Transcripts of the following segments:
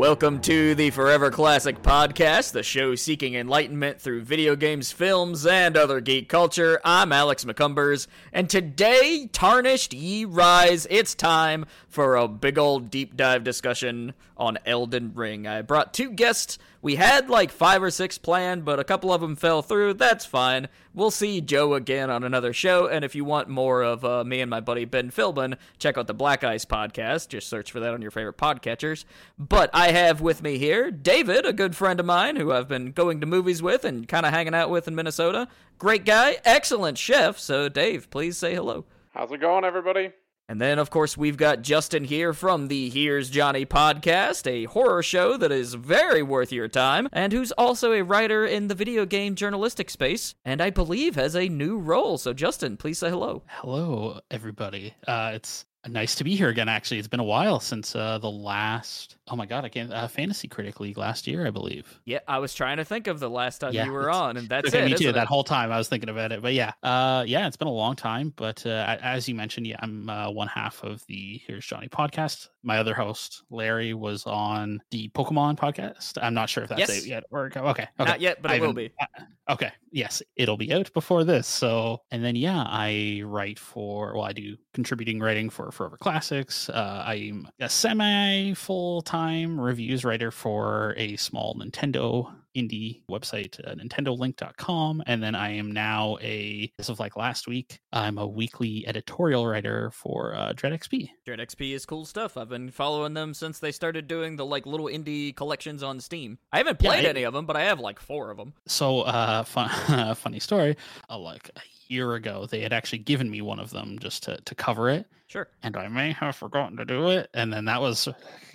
Welcome to the Forever Classic Podcast, the show seeking enlightenment through video games, films, and other geek culture. I'm Alex McCumbers, and today, Tarnished Ye Rise, it's time for a big old deep dive discussion on Elden Ring. I brought two guests. We had like five or six planned, but a couple of them fell through. That's fine. We'll see Joe again on another show, and if you want more of uh, me and my buddy Ben Philbin, check out the Black Ice podcast. Just search for that on your favorite podcatchers. But I have with me here David, a good friend of mine who I've been going to movies with and kind of hanging out with in Minnesota. Great guy, excellent chef. So, Dave, please say hello. How's it going, everybody? And then, of course, we've got Justin here from the Here's Johnny podcast, a horror show that is very worth your time, and who's also a writer in the video game journalistic space, and I believe has a new role. So, Justin, please say hello. Hello, everybody. Uh, it's nice to be here again. Actually, it's been a while since uh, the last. Oh my god, I can't. Uh, Fantasy Critic League last year, I believe. Yeah, I was trying to think of the last time Yeah, you were on, and that's it. me too. isn't That whole time I was thinking about it, but yeah, uh, yeah, it's been a long time. But uh, as you mentioned, yeah, I'm uh, one half of the Here's Johnny podcast. My other host, Larry, was on the Pokemon podcast. I'm not sure if that's Yes. it yet. Or okay, okay, Not yet, but I it will be. uh, okay, yes, it'll be out before this. So, and then yeah, I write for. Well, I do contributing writing for Forever Classics. Uh, I'm a semi full time reviews writer for a small Nintendo indie website, uh, NintendoLink.com, and then I am now a as of like last week, I'm a weekly editorial writer for uh, Dread XP. Dread XP is cool stuff. I've been following them since they started doing the like little indie collections on Steam. I haven't Yeah, played any of them, but I have like four of them. So, uh, fun, funny story. Uh, like year ago, they had actually given me one of them just to to cover it. Sure. and I may have forgotten to do it. And then that was,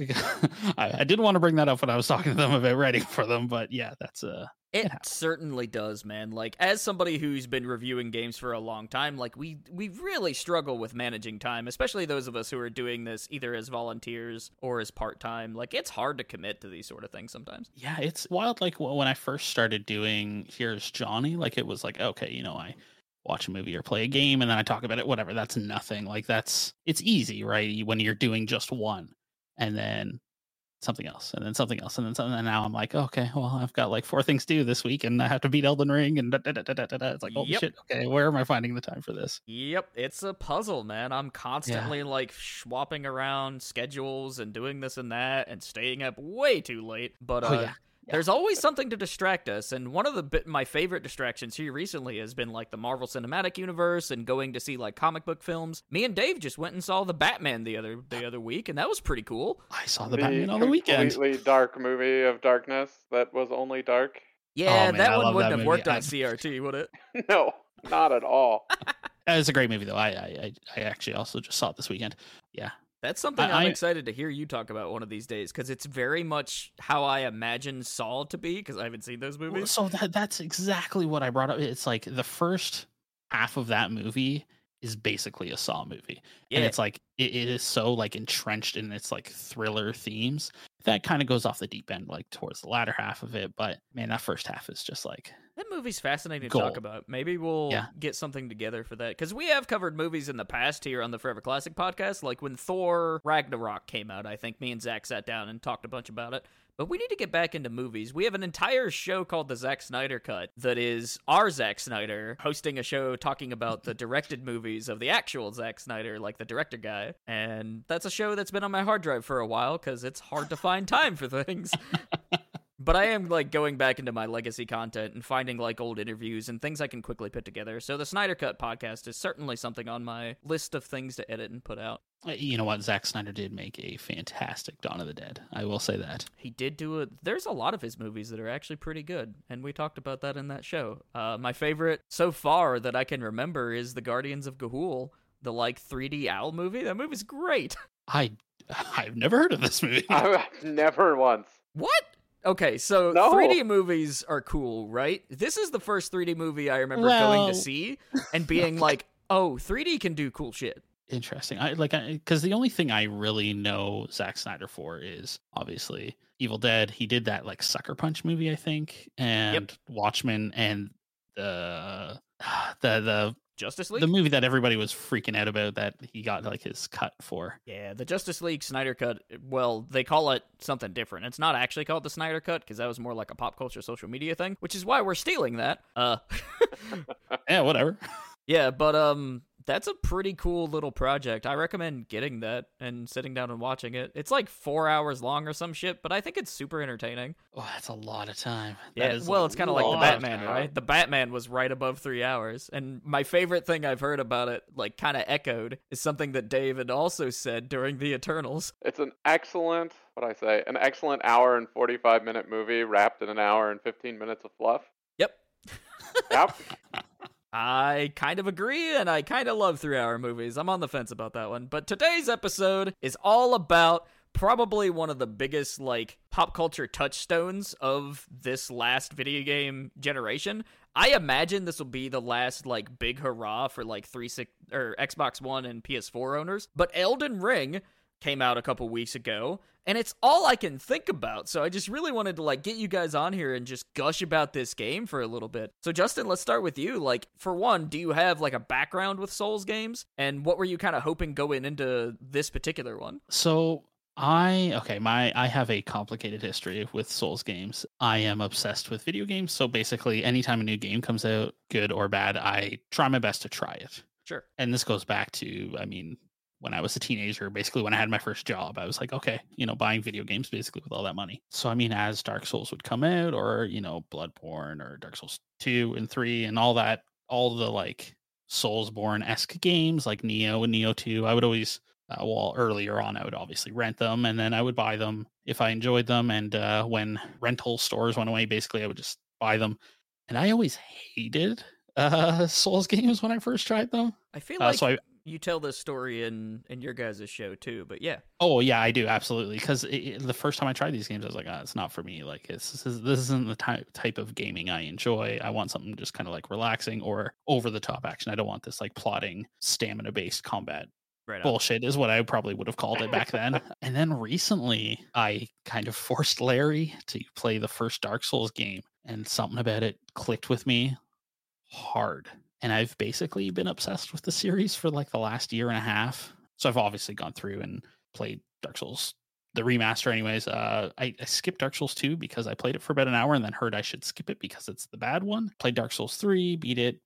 I, I didn't want to bring that up when I was talking to them about writing for them, but yeah, that's uh, It happens. certainly does, man. Like as somebody who's been reviewing games for a long time, like we we really struggle with managing time, especially those of us who are doing this either as volunteers or as part-time. Like it's hard to commit to these sort of things sometimes. yeah, it's wild. Like wh- when I first started doing Here's Johnny, like it was like, okay, you know, I watch a movie or play a game and then I talk about it, whatever. That's nothing. Like that's, it's easy, right? When you're doing just one and then something else and then something else and then something. And now I'm like, okay, well, I've got like four things to do this week and I have to beat Elden Ring and da, da, da, it's like, holy Yep. shit. Okay, where am I finding the time for this? Yep, it's a puzzle, man. I'm constantly like swapping around schedules and doing this and that and staying up way too late. But uh, Oh, yeah. there's always something to distract us. And one of the my favorite distractions here recently has been like the Marvel Cinematic Universe and going to see like comic book films. Me and Dave just went and saw the Batman the other the other week, and that was pretty cool. I saw the Batman on the weekend. completely dark movie of darkness that was only dark. Yeah, Oh, man, that I one wouldn't that have movie. worked on CRT, would it? No, not at all. It's a great movie though. I, I I- I actually also just saw it this weekend. Yeah. That's something I- I'm I- excited to hear you talk about one of these days because it's very much how I imagine Saw to be because I haven't seen those movies. So that that's exactly what I brought up. It's like the first half of that movie is basically a Saw movie. Yeah. And it's like it, it is so like entrenched in its like thriller themes. That kind of goes off the deep end like towards the latter half of it. But man, that first half is just like That movie's fascinating to talk about. Maybe we'll Yeah. get something together for that because we have covered movies in the past here on the Forever Classic podcast. Like when Thor Ragnarok came out, I think me and Zach sat down and talked a bunch about it. But we need to get back into movies. We have an entire show called the Zack Snyder Cut that is our Zack Snyder hosting a show talking about the directed movies of the actual Zack Snyder, like the director guy. And that's a show that's been on my hard drive for a while because it's hard to find time for things. But I am like going back into my legacy content and finding like old interviews and things I can quickly put together. So the Snyder Cut podcast is certainly something on my list of things to edit and put out. uh, you know what? Zack Snyder did make a fantastic Dawn of the Dead. I will say that. He did do it. There's a lot of his movies that are actually pretty good, and we talked about that in that show. Uh, my favorite so far that I can remember is the Guardians of Ga'Hoole, the like 3D owl movie. That movie's great. I I've never heard of this movie. I've never once. What? Okay, so No. 3D movies are cool, right? This is the first 3D movie I remember going to see and being like, "Oh, 3D can do cool shit." Interesting. I like because the only thing I really know Zack Snyder for is obviously Evil Dead. He did that like Sucker Punch movie, I think, and Watchmen, and the the the Justice League. the movie that everybody was freaking out about that he got like his cut for. Yeah, the Justice League Snyder Cut. Well, they call it something different. It's not actually called the Snyder Cut because that was more like a pop culture social media thing, which is why we're stealing that. Uh, Yeah, whatever. yeah, but um, that's a pretty cool little project. I recommend getting that and sitting down and watching it. It's like four hours long or some shit, but I think it's super entertaining. Oh, that's a lot of time. That Yeah, is well, it's kind of like the Batman, right? The Batman was right above three hours, and my favorite thing I've heard about it, like kind of echoed, is something that David also said during the Eternals. It's an excellent, what I say, an excellent hour and 45 minute movie wrapped in an hour and 15 minutes of fluff. Yep, Yep. I kind of agree, and I kind of love three hour movies. I'm on the fence about that one. But today's episode is all about probably one of the biggest, like, pop culture touchstones of this last video game generation. I imagine this will be the last, like, big hurrah for, like, 36 or Xbox One and PS4 owners. But Elden Ring came out a couple weeks ago and it's all I can think about. So I just really wanted to like get you guys on here and just gush about this game for a little bit. So Justin, let's start with you. Like for one, do you have like a background with Souls games and what were you kind of hoping going into this particular one? So I okay, my I have a complicated history with Souls games. I am obsessed with video games, so basically anytime a new game comes out, good or bad, I try my best to try it. Sure. And this goes back to I mean when I was a teenager, basically when I had my first job, I was like, okay, you know, buying video games basically with all that money. So I mean, as Dark Souls would come out, or you know, Bloodborne or Dark Souls two and three and all that, all the like Soulsborne esque games like Nioh and Nioh two, I would always uh, well earlier on i would obviously rent them and then i would buy them if i enjoyed them. And uh, when rental stores went away basically i would just buy them. And i always hated uh, souls games when i first tried them. I feel Uh, like so I- you tell this story in in your guys' show too, but yeah. oh yeah i do absolutely because the first time i tried these games i was like ah, it's not for me like it's, this, is, this isn't the type, type of gaming i enjoy i want something just kind of like relaxing or over the top action i don't want this like plotting stamina based combat Right. bullshit is what I probably would have called it back then. and then recently, I kind of forced Larry to play the first Dark Souls game, and something about it clicked with me hard. And I've basically been obsessed with the series for like the last year and a half. So I've obviously gone through and played Dark Souls the remaster anyways. Uh I, I skipped dark souls 2 because i played it for about an hour and then heard i should skip it because it's the bad one. Played dark souls 3 beat it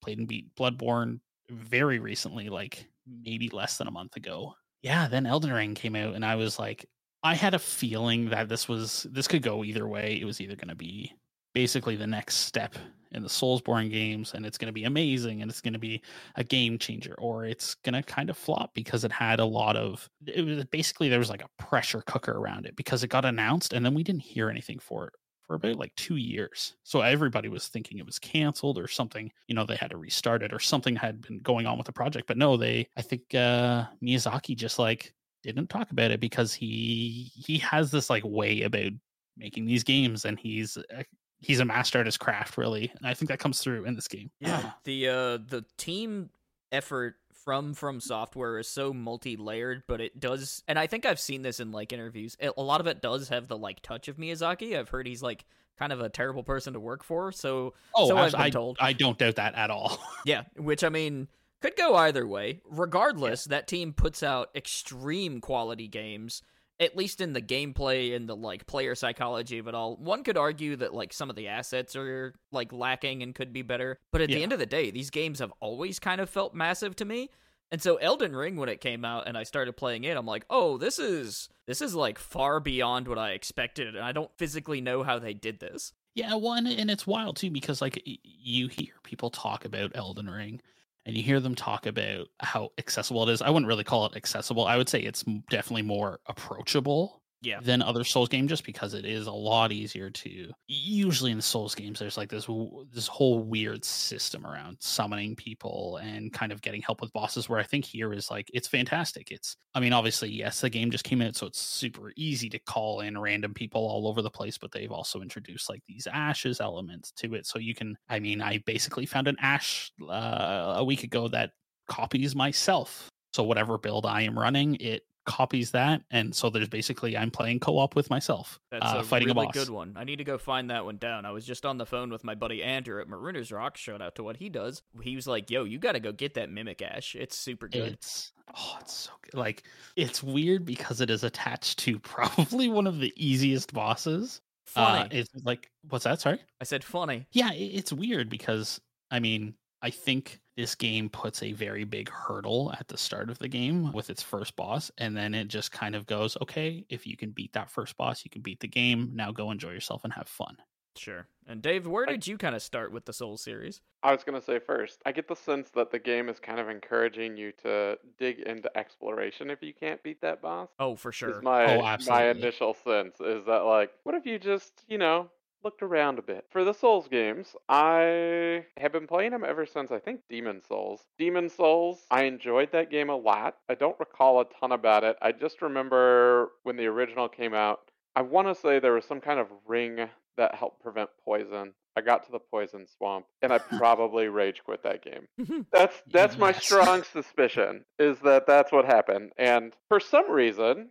played and beat bloodborne very recently like maybe less than a month ago. Yeah then elden ring came out and i was like i had a feeling that this was this could go either way. It was either going to be basically the next step in the soulsborne games and it's going to be amazing and it's going to be a game changer or it's going to kind of flop because it had a lot of it was basically there was like a pressure cooker around it because it got announced and then we didn't hear anything for it for about like two years. So everybody was thinking it was canceled or something, you know, they had to restart it or something had been going on with the project. But no, they, I think uh, Miyazaki just like didn't talk about it because he he has this like way about making these games and he's a, he's a master at his craft really and i think that comes through in this game. Yeah, the uh the team effort from from software is so multi-layered but it does and i think i've seen this in like interviews. It, a lot of it does have the like touch of miyazaki. I've heard he's like kind of a terrible person to work for so oh so I, i've been I, told. I don't doubt that at all. Yeah which i mean could go either way. Regardless that team puts out extreme quality games at least in the gameplay and the like player psychology of it all one could argue that like some of the assets are like lacking and could be better but at the end of the day these games have always kind of felt massive to me. And so Elden Ring when it came out and I started playing it I'm like oh this is this is like far beyond what I expected and I don't physically know how they did this. Yeah, well, and, and it's wild too because like y- you hear people talk about Elden Ring, and you hear them talk about how accessible it is. I wouldn't really call it accessible. I would say it's definitely more approachable yeah than other Souls games, just because it is a lot easier to. Usually in Souls games, there's like this this whole weird system around summoning people and kind of getting help with bosses. Where I think here is like it's fantastic. It's I mean, obviously, yes, the game just came out, so it's super easy to call in random people all over the place. But they've also introduced like these ashes elements to it, so you can. I mean, I basically found an ash uh, a week ago that copies myself. So whatever build I am running, it copies that, and so there's basically I'm playing co-op with myself, That's uh, a fighting really a boss. good one. I need to go find that one down. I was just on the phone with my buddy Andrew at Marooners Rock. Shout out to what he does. He was like, "Yo, you got to go get that Mimic Ash. It's super good." It's oh, it's so good. Like it's weird because it is attached to probably one of the easiest bosses. funny. Uh, it's like what's that? Sorry. I said funny. Yeah, it, it's weird because I mean I think this game puts a very big hurdle at the start of the game with its first boss, and then it just kind of goes, okay, if you can beat that first boss, you can beat the game. Now go enjoy yourself and have fun. Sure. And Dave, where did you kind of start with the Soul series? I was gonna say first, I get the sense that the game is kind of encouraging you to dig into exploration if you can't beat that boss. Oh, for sure. Is my Oh, my initial sense is that like, what if you just you know looked around a bit for the Souls games? I have been playing them ever since I think Demon Souls. Demon Souls, I enjoyed that game a lot. I don't recall a ton about it. I just remember when the original came out. I want to say there was some kind of ring that helped prevent poison. I got to the poison swamp and I probably rage quit that game. That's that's my strong suspicion is that that's what happened. And for some reason,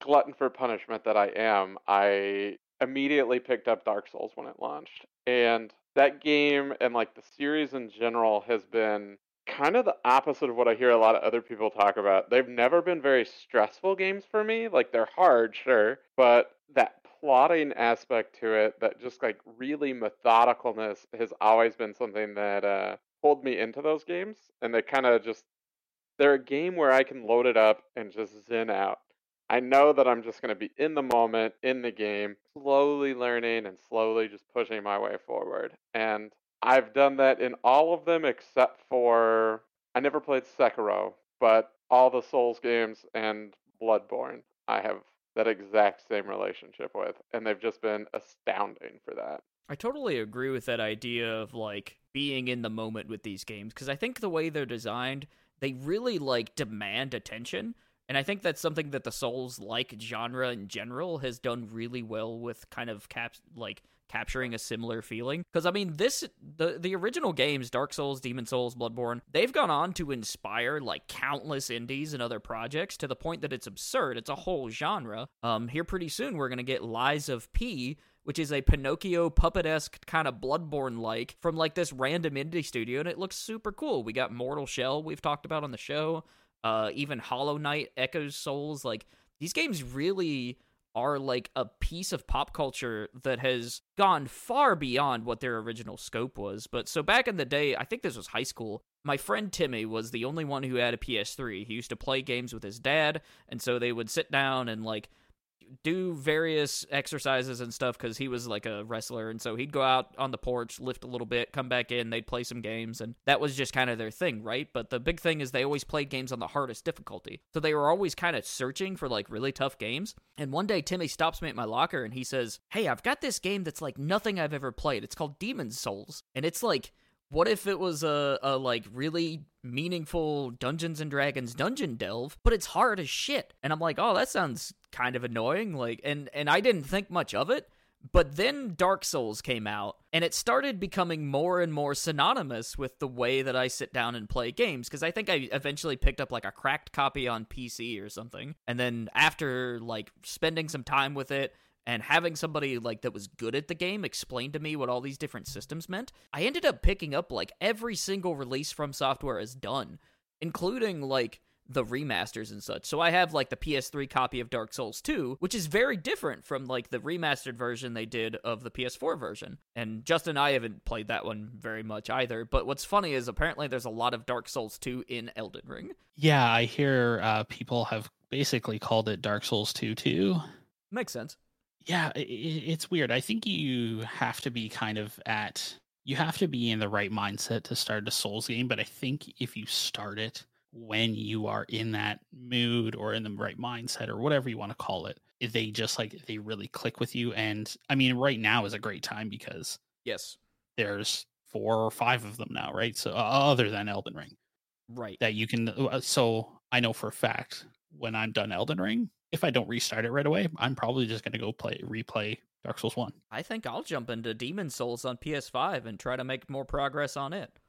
glutton for punishment that I am, I immediately picked up Dark Souls when it launched. And that game and like the series in general has been kind of the opposite of what I hear a lot of other people talk about. They've never been very stressful games for me. Like they're hard, sure, but that plotting aspect to it, that just like really methodicalness has always been something that uh pulled me into those games and they kind of just they're a game where I can load it up and just zen out. I know that I'm just going to be in the moment, in the game, slowly learning and slowly just pushing my way forward. And I've done that in all of them except for I never played Sekiro, but all the Souls games and Bloodborne, I have that exact same relationship with, and they've just been astounding for that. I totally agree with that idea of like being in the moment with these games because I think the way they're designed, they really like demand attention. And I think that's something that the Souls like genre in general has done really well with kind of cap like capturing a similar feeling. Because I mean, this the the original games, Dark Souls, Demon Souls, Bloodborne, they've gone on to inspire like countless indies and other projects to the point that it's absurd. It's a whole genre. Um, here pretty soon we're gonna get Lies of P, which is a Pinocchio puppet esque kind of Bloodborne like from like this random indie studio, and it looks super cool. We got Mortal Shell we've talked about on the show, uh, even Hollow Knight, Echoes Souls. Like these games really are like a piece of pop culture that has gone far beyond what their original scope was. But so back in the day, I think this was high school. My friend Timmy was the only one who had a PS3. He used to play games with his dad, and so they would sit down and like do various exercises and stuff because he was like a wrestler and so he'd go out on the porch lift a little bit come back in they'd play some games and that was just kind of their thing right? But the big thing is they always played games on the hardest difficulty. So they were always kind of searching for like really tough games. And one day timmy stops me at my locker and he says hey i've got this game that's like nothing i've ever played. It's called demon's souls and it's like what if it was a, a like really meaningful Dungeons and Dragons dungeon delve, but it's hard as shit? And I'm like, oh, that sounds kind of annoying. Like, and and I didn't think much of it. But then Dark Souls came out, and it started becoming more and more synonymous with the way that I sit down and play games. Because I think I eventually picked up like a cracked copy on PC or something. And then after like spending some time with it, and having somebody like that was good at the game explain to me what all these different systems meant, I ended up picking up like every single release from software has done, including like the remasters and such. So I have like the PS3 copy of Dark Souls 2, which is very different from like the remastered version they did of the PS4 version. And Justin and I haven't played that one very much either, but what's funny is apparently there's a lot of Dark Souls 2 in Elden Ring. Yeah, I hear uh, people have basically called it Dark Souls 2 too. Makes sense. Yeah, i i- it's weird. I think you have to be kind of at you have to be in the right mindset to start a Souls game, but I think if you start it when you are in that mood or in the right mindset or whatever you want to call it, they just like they really click with you and I mean right now is a great time because Yes. there's four or five of them now, right? So uh, other than Elden Ring Right. that you can uh, so I know for a fact when I'm done Elden Ring, if I don't restart it right away, I'm probably just going to go play replay Dark Souls 1. I think I'll jump into Demon Souls on PS5 and try to make more progress on it.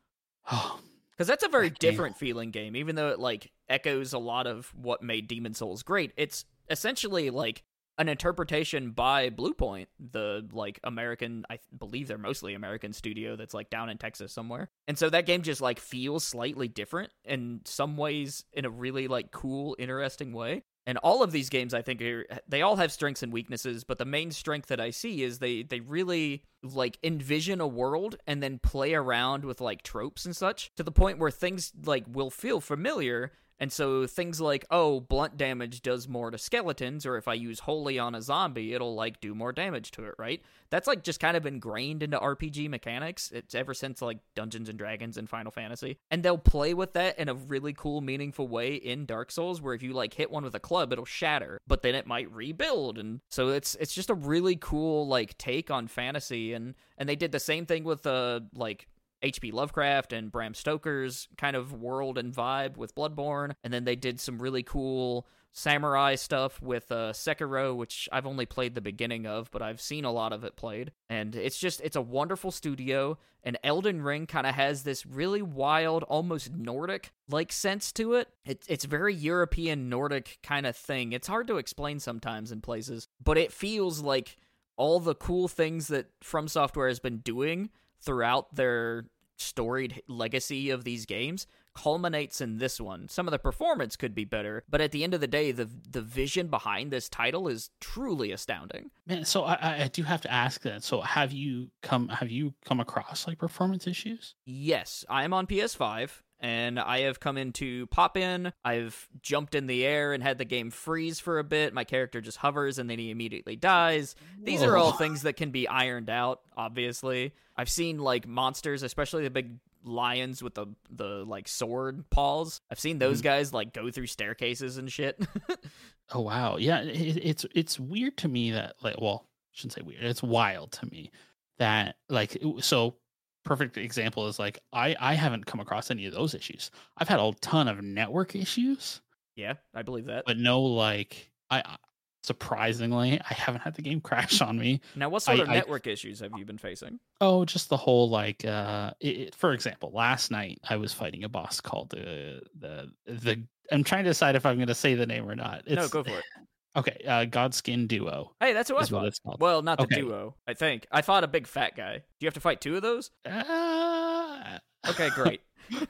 Oh, because that's a very That game- different feeling game. Even though it like echoes a lot of what made Demon Souls great, it's essentially like an interpretation by Bluepoint, the like American, I believe they're mostly American studio that's like down in Texas somewhere. And so that game just like feels slightly different in some ways in a really like cool, interesting way. And all of these games, I think, are, they all have strengths and weaknesses. But the main strength that I see is they they really like envision a world and then play around with like tropes and such to the point where things like will feel familiar. And so things like, oh, blunt damage does more to skeletons, or if I use holy on a zombie, it'll like do more damage to it, right? That's like just kind of ingrained into RPG mechanics. It's ever since like Dungeons and Dragons and Final Fantasy. And they'll play with that in a really cool, meaningful way in Dark Souls, where if you like hit one with a club, it'll shatter, but then it might rebuild. And so it's it's just a really cool like take on fantasy and and they did the same thing with uh like H.P. Lovecraft and Bram Stoker's kind of world and vibe with Bloodborne, and then they did some really cool samurai stuff with uh, Sekiro, which I've only played the beginning of, but I've seen a lot of it played, and it's just it's a wonderful studio. And Elden Ring kind of has this really wild, almost Nordic like sense to it. it. It's very European Nordic kind of thing. It's hard to explain sometimes in places, but it feels like all the cool things that From Software has been doing throughout their storied legacy of these games culminates in this one. Some of the performance could be better, but at the end of the day, the the vision behind this title is truly astounding. Man, so I, I- do have to ask that. So have you come have you come across like performance issues? Yes, I am on PS5 and I have come into pop in. I've jumped in the air and had the game freeze for a bit. My character just hovers and then he immediately dies. These are all things that can be ironed out, obviously. I've seen like monsters, especially the big lions with the the like sword paws. I've seen those Mhm. guys like go through staircases and shit. Oh wow, yeah. It, it's it's weird to me that like well, I shouldn't say weird. It's wild to me that like so. Perfect example is like I I haven't come across any of those issues. I've had a ton of network issues, yeah, I believe that. but no like I I- surprisingly I haven't had the game crash on me. now, what sort I- of I- network issues have you been facing? Oh, just the whole like uh it, it- for example, last night I was fighting a boss called the the the I'm trying to decide if I'm going to say the name or not. It's, no, go for it. Okay, uh Godskin Duo. Hey, that's what I is what it's called. Well, not the Okay. duo. I think I fought a big fat guy. Do you have to fight two of those? Uh, Okay, great.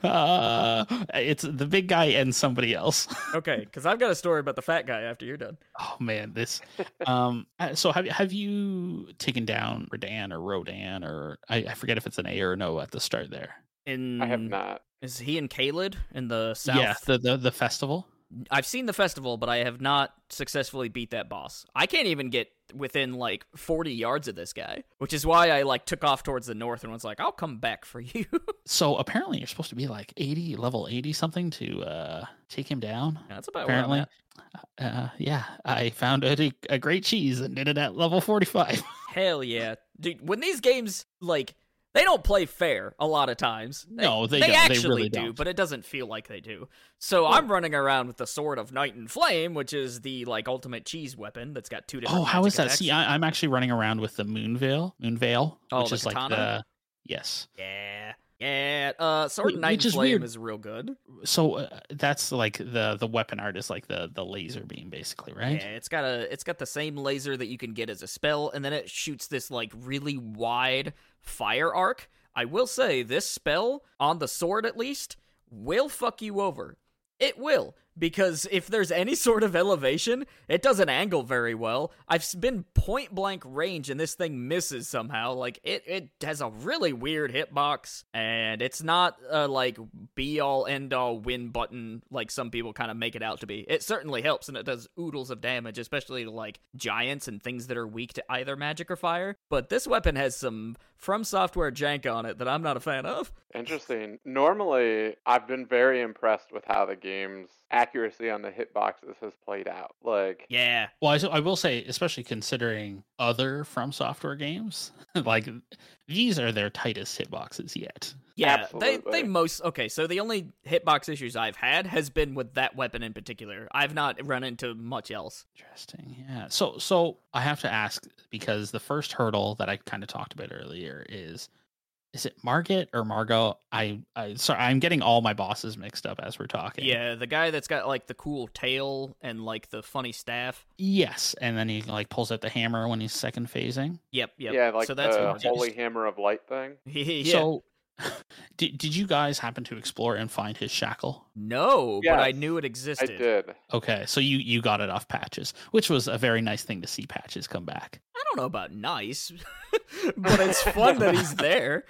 uh, it's the big guy and somebody else. Okay, because I've got a story about the fat guy after you're done. Oh man, this. Um. uh, So have have you taken down Rodan or Rodan or I, I forget if it's an A or no at the start there. In I have not. Is he in Caelid in the south? Yeah, the, the the festival. I've seen the festival, but I have not successfully beat that boss. I can't even get within like 40 yards of this guy, which is why I like took off towards the north and was like, "I'll come back for you." So apparently you're supposed to be like 80 level 80 something to uh take him down. That's about apparently. at. Uh yeah, I found a, a great cheese and did it at level 45. Hell yeah, dude! When these games like they don't play fair a lot of times. No, they they don't. They actually really do, don't. but it doesn't feel like they do. So I'm running around with the sword of Night and Flame, which is the like ultimate cheese weapon that's got two different. Oh, how is that? attacks. See, I, I'm actually running around with the moon Moonveil, Moonveil, Oh, which is like the yes. Yeah, yeah. Uh, sword Night and is Flame weird. is real good. So uh, that's like the the weapon art is like the the laser beam, basically, right? Yeah, it's got a it's got the same laser that you can get as a spell, and then it shoots this like really wide fire arc. I will say this spell on the sword at least will fuck you over. It will because if there's any sort of elevation, it doesn't angle very well. I've been point blank range and this thing misses somehow. Like it it has a really weird hitbox and it's not a like be all end all win button like some people kind of make it out to be. It certainly helps and it does oodles of damage, especially to like giants and things that are weak to either magic or fire. But this weapon has some from software jank on it that I'm not a fan of. Interesting. Normally, I've been very impressed with how the game's accuracy on the hitboxes has played out. Like, Yeah. Well, I will say, especially considering other From Software games, like these are their tightest hitboxes yet. Yeah, they they most okay. So the only hitbox issues I've had has been with that weapon in particular. I've not run into much else. Interesting. Yeah. So so I have to ask because the first hurdle that I kind of talked about earlier is is it Margit or Margot? I, I sorry, I'm getting all my bosses mixed up as we're talking. Yeah, the guy that's got like the cool tail and like the funny staff. Yes, and then he like pulls out the hammer when he's second phasing. Yep, yep. Yeah, like so that's the holy hammer of light thing. yeah. So, did did you guys happen to explore and find his shackle? no, but I knew it existed. I existed. did. Okay, so you you got it off patches, which was a very nice thing to see patches come back. I don't know about nice, but it's fun that he's there.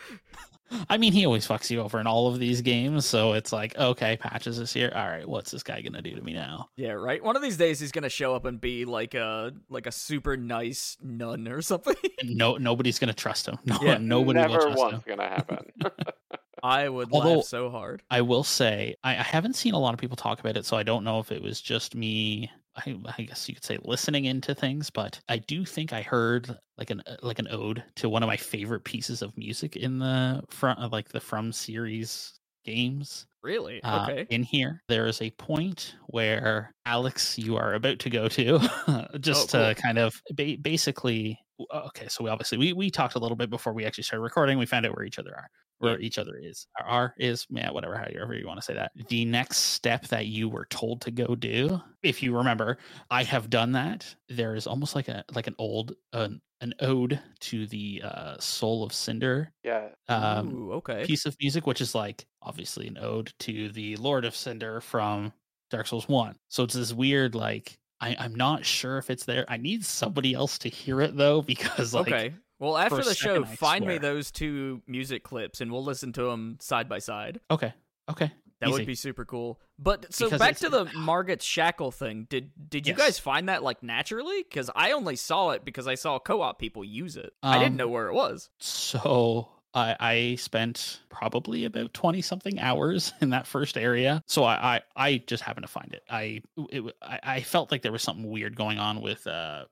I mean, he always fucks you over in all of these games, so it's like, okay, patches is here. All right, what's this guy gonna do to me now? Yeah, right. One of these days he's gonna show up and be like a like a super nice nun or something. No, nobody's gonna trust him. No, Yeah, nobody will Never trust once him. gonna happen. I would Although- laugh so hard. I will say I, I haven't seen a lot of people talk about it, so I don't know if it was just me. I, I guess you could say listening into things, but I do think I heard like an uh, like an ode to one of my favorite pieces of music in the front, of like the From series games. Really? Uh, okay. In here, there is a point where Alex, you are about to go to, oh, just Oh, cool. to kind of ba- basically. Uh, okay, so we obviously we we talked a little bit before we actually started recording. We found out where each other are, where each other is, or are is, yeah, whatever, however you want to say that. The next step that you were told to go do, if you remember, I have done that. There is almost like a like an old an an ode to the uh, soul of Cinder yeah. um, Ooh, okay. piece of music, which is like obviously an ode to the Lord of Cinder from Dark Souls 1. So it's this weird, like, I, I'm not sure if it's there. I need somebody else to hear it though, because like, okay. Well, after the show, second, I find me those two music clips and we'll listen to them side by side. okay, okay. That easy. would be super cool. But so Because back to the Margit Shackle thing. Did did you Yes. guys find that like naturally? Because I only saw it because I saw co-op people use it. I Um, didn't know where it was. So I, I spent probably about 20 something hours in that first area. So I, I, I just happened to find it. I, it, I, I felt like there was something weird going on with, uh,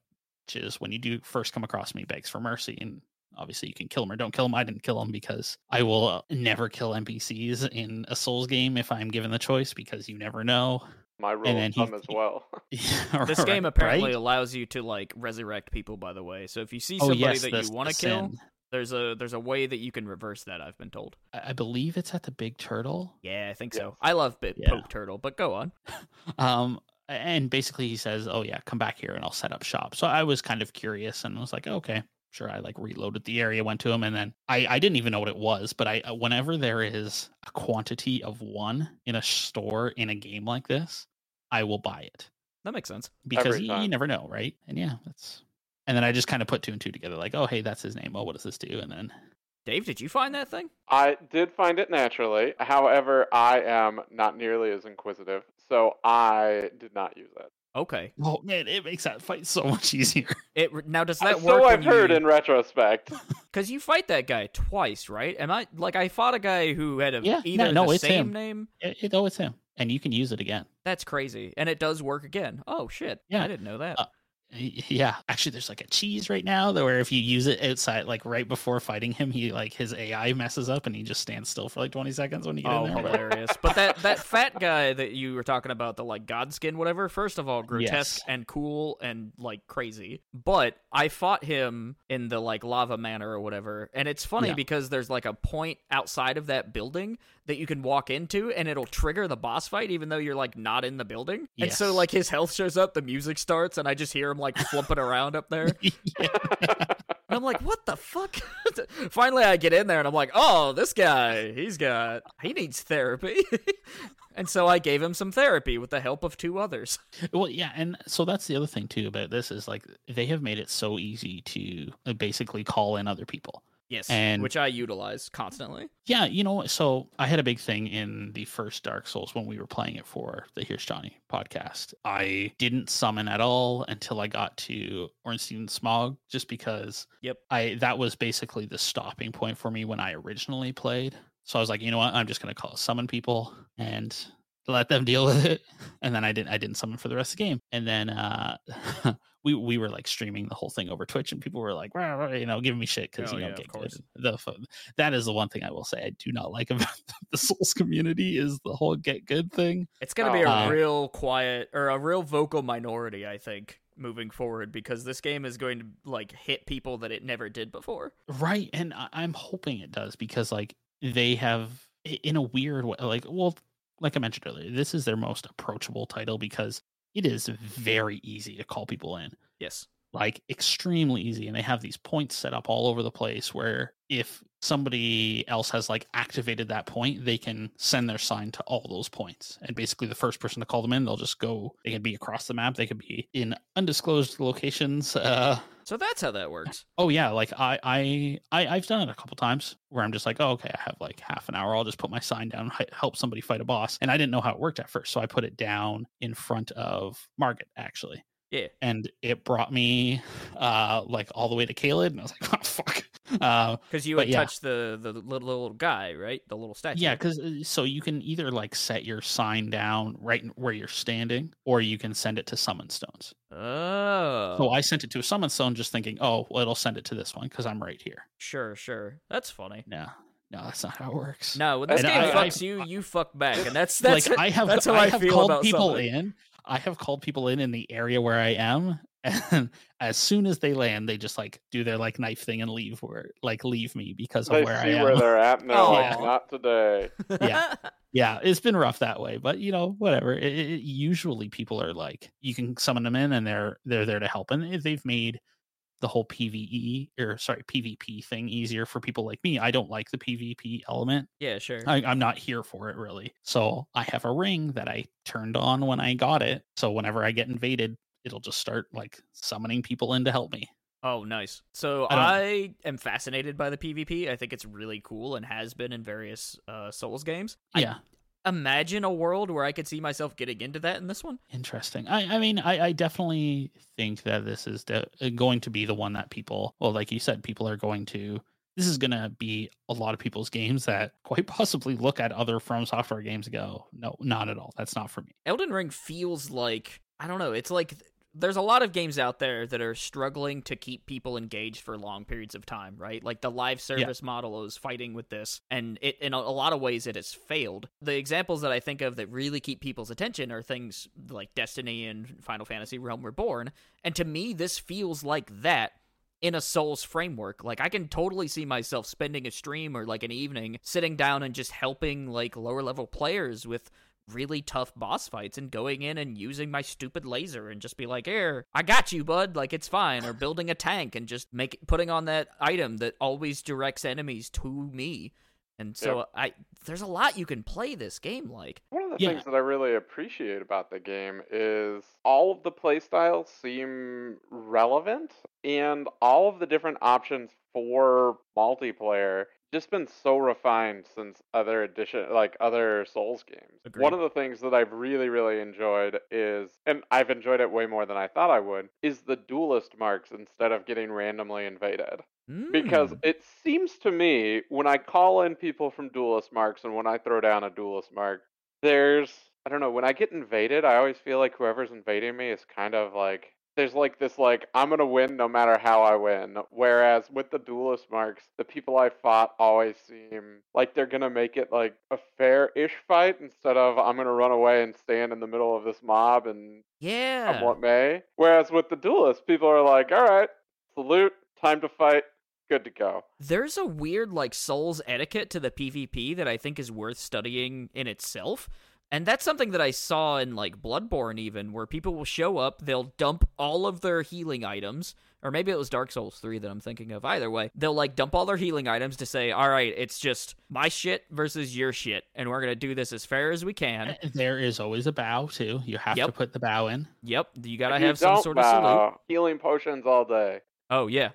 which is when you do first come across me begs for mercy and obviously you can kill him or don't kill him. I didn't kill him because I will uh, never kill NPCs in a Souls game if I'm given the choice because you never know. My rule then of thumb as well. This Right, game apparently right? allows you to like resurrect people. By the way, so if you see Oh, somebody yes, that the- you want the to kill, sin. there's a there's a way that you can reverse that. I've been told. I I believe it's at the big turtle. Yeah, I think Yes. so. I love Big Yeah. Poke Turtle, but go on. Um, and basically he says, "Oh yeah, come back here and I'll set up shop." So I was kind of curious and was like, "Okay, sure." I like reloaded the area, went to him, and then I I didn't even know what it was, but I uh, whenever there is a quantity of one in a store in a game like this, I will buy it That makes sense. because you, you never know, right? And yeah, that's. And then I just kind of put two and two together, like, "Oh hey, that's his name. Oh, what does this do?" And then Dave, did you find that thing? I did find it naturally. However, I am not nearly as inquisitive, so I did not use it. Okay. oh man, it makes that fight so much easier. It now does Uh, that work? so I've heard in retrospect. because you fight that guy twice, right? Am I like I fought a guy who had a Yeah, no, either no, the it's same him. name. It, it, oh, it's him, and you can use it again. That's crazy, and it does work again. Oh shit! Yeah. I didn't know that. Uh, Y- Yeah, actually, there's like a cheese right now that where if you use it outside, like right before fighting him, he like his AI messes up and he just stands still for like 20 seconds when you get Oh, in there. but- hilarious! but that that fat guy that you were talking about, the like godskin, whatever. First of all, grotesque Yes. and cool and like crazy. But I fought him in the like lava manor or whatever, and it's funny Yeah. because there's like a point outside of that building that you can walk into, and it'll trigger the boss fight, even though you're like not in the building. And so like his health shows up, the music starts, and I just hear him like flipping around up there. And I'm like, what the fuck? Finally, I get in there and I'm like, oh, this guy, he's got, he needs therapy. and so I gave him some therapy with the help of two others. Well, yeah, and so that's the other thing too about this is like they have made it so easy to uh, basically call in other people. Yes. And- which I utilize constantly. Yeah, you know, so I had a big thing in the first Dark Souls when we were playing it for the Here's Johnny podcast. I didn't summon at all until I got to Ornstein Smough, just because Yep. I that was basically the stopping point for me when I originally played. So I was like, you know what, I'm just gonna call summon people and let them deal with it. And then I didn't I didn't summon for the rest of the game. And then uh we we were like streaming the whole thing over Twitch and people were like, "Rah, rah," you know, giving me shit because Oh, you yeah, don't of get course. good. The fo- that is the one thing I will say I do not like about the Souls community is the whole get good thing. It's going to be a Oh. real quiet or a real vocal minority, I think, moving forward because this game is going to like hit people that it never did before. Right, and I- I'm hoping it does because like they have in a weird way like well like I mentioned earlier, this is their most approachable title because it is very easy to call people in. Yes. Like extremely easy and they have these points set up all over the place where if somebody else has like activated that point, they can send their sign to all those points. And basically the first person to call them in, they'll just go they can be across the map, they could be in undisclosed locations. Uh So that's how that works. Oh yeah, like I I, I I've done it a couple times where I'm just like, oh okay, I have like half an hour. I'll just put my sign down, help somebody fight a boss, and I didn't know how it worked at first, so I put it down in front of Margit actually, Yeah. and it brought me uh like all the way to Caelid, and I was like, oh fuck, uh Because you But would yeah. touch the, the little, little guy, right? The little statue. yeah, because so you can either like set your sign down right where you're standing, or you can send it to summon stones. Oh. So I sent it to a summon stone, just thinking, oh, well, it'll send it to this one because I'm right here. Sure, sure. That's funny. No, no, that's not how it works. No, when this And game I- fucks I- you, you fuck back, and that's that's like I have that's how I, I, have feel called about people something. in. I have called people in in the area where I am, and as soon as they land, they just like do their like knife thing and leave where like leave me because of They where I see am. where they're at now. they're like, not today. Yeah. yeah, it's been rough that way, but you know, whatever. It, it, usually, people are like, you can summon them in, and they're they're there to help, and if they've made the whole PVE or sorry PvP thing easier for people like me. I don't like the PvP element. yeah, sure. I, I'm not here for it really. So I have a ring that I turned on when I got it. So whenever I get invaded, it'll just start like summoning people in to help me. Oh, nice. So I I, am fascinated by the PvP. I think it's really cool and has been in various uh, Souls games. I Yeah, imagine a world where I could see myself getting into that in this one. interesting. I, I mean, I, I definitely think that this is de- uh, going to be the one that people, well, like you said, people are going to. This is going to be a lot of people's games that quite possibly look at other From Software games and go, no, not at all. That's not for me. Elden Ring feels like I don't know. It's like there's a lot of games out there that are struggling to keep people engaged for long periods of time, right? Like the live service model is fighting with this, and it in a, a lot of ways it has failed. The examples that I think of that really keep people's attention are things like Destiny and Final Fantasy Realm Reborn, and to me this feels like that in a Souls framework. Like I can totally see myself spending a stream or like an evening sitting down and just helping like lower level players with really tough boss fights and going in and using my stupid laser and just be like, "Here, I got you, bud. Like it's fine." Or building a tank and just make putting on that item that always directs enemies to me. And so I there's a lot you can play this game like. One of the Yeah. things that I really appreciate about the game is all of the playstyles seem relevant and all of the different options for multiplayer just been so refined since other edition like other Souls games. Agreed. One of the things that I've really really enjoyed is and I've enjoyed it way more than I thought I would is the duelist marks instead of getting randomly invaded because Mm. it seems to me when I call in people from duelist marks and when I throw down a duelist mark, there's I don't know when I get invaded, I always feel like whoever's invading me is kind of like there's like this like I'm gonna win no matter how I win. Whereas with the duelist marks, the people I fought always seem like they're gonna make it like a fair-ish fight instead of I'm gonna run away and stand in the middle of this mob and yeah. come what may. Whereas with the duelist, people are like, all right, salute, time to fight, good to go. There's a weird like Souls etiquette to the PvP that I think is worth studying in itself. And that's something that I saw in like Bloodborne even where people will show up, they'll dump all of their healing items, or maybe it was Dark Souls 3 that I'm thinking of. Either way, they'll like dump all their healing items to say, "All right, it's just my shit versus your shit, and we're going to do this as fair as we can." Uh, There is always a bow too. You have to put the bow in. Yep, you got to have some don't sort of salute. healing potions all day. Oh yeah.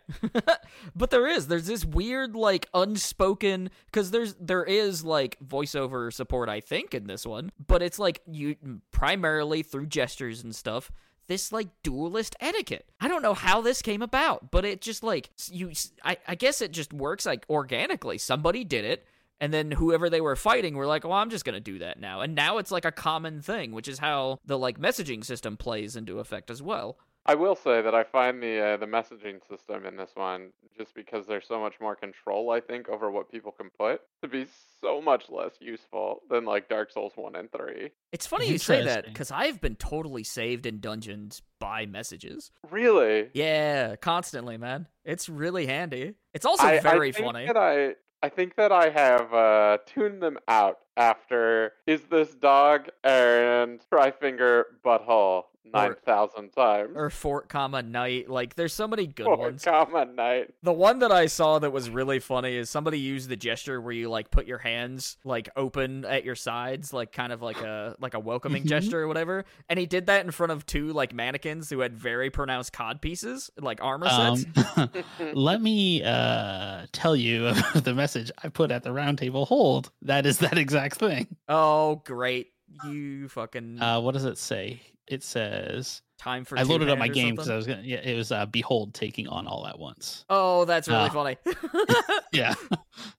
but there is there's this weird like unspoken cuz there's there is like voiceover support I think in this one, but it's like you primarily through gestures and stuff. This like duelist etiquette. I don't know how this came about, but it just like you I guess it just works like organically. Somebody did it and then whoever they were fighting were like, "Well, I'm just going to do that now." And now it's like a common thing, which is how the like messaging system plays into effect as well. I will say that I find the uh, the messaging system in this one, just because there's so much more control, I think, over what people can put, to be so much less useful than like Dark Souls one and three. It's funny you say that because I've been totally saved in dungeons by messages. Really? Yeah, constantly, man. It's really handy. It's also I, very I think funny. That I I think that I have uh, tuned them out after is this dog and try finger butthole nine thousand times. Or Fort, comma night. Like, there's so many good Or ones. comma night. The one that I saw that was really funny is somebody used the gesture where you like put your hands like open at your sides, like kind of like a like a welcoming Mhm. gesture or whatever. And he did that in front of two like mannequins who had very pronounced cod pieces, like armor sets. Um, let me uh, tell you of the message I put at the round table. Hold. That is that exact thing. oh, great! You fucking Uh, what does it say? It says time for. I loaded up my game because? I was gonna. Yeah, it was uh, Behold taking on all at once. Oh, that's really Uh, funny. Yeah,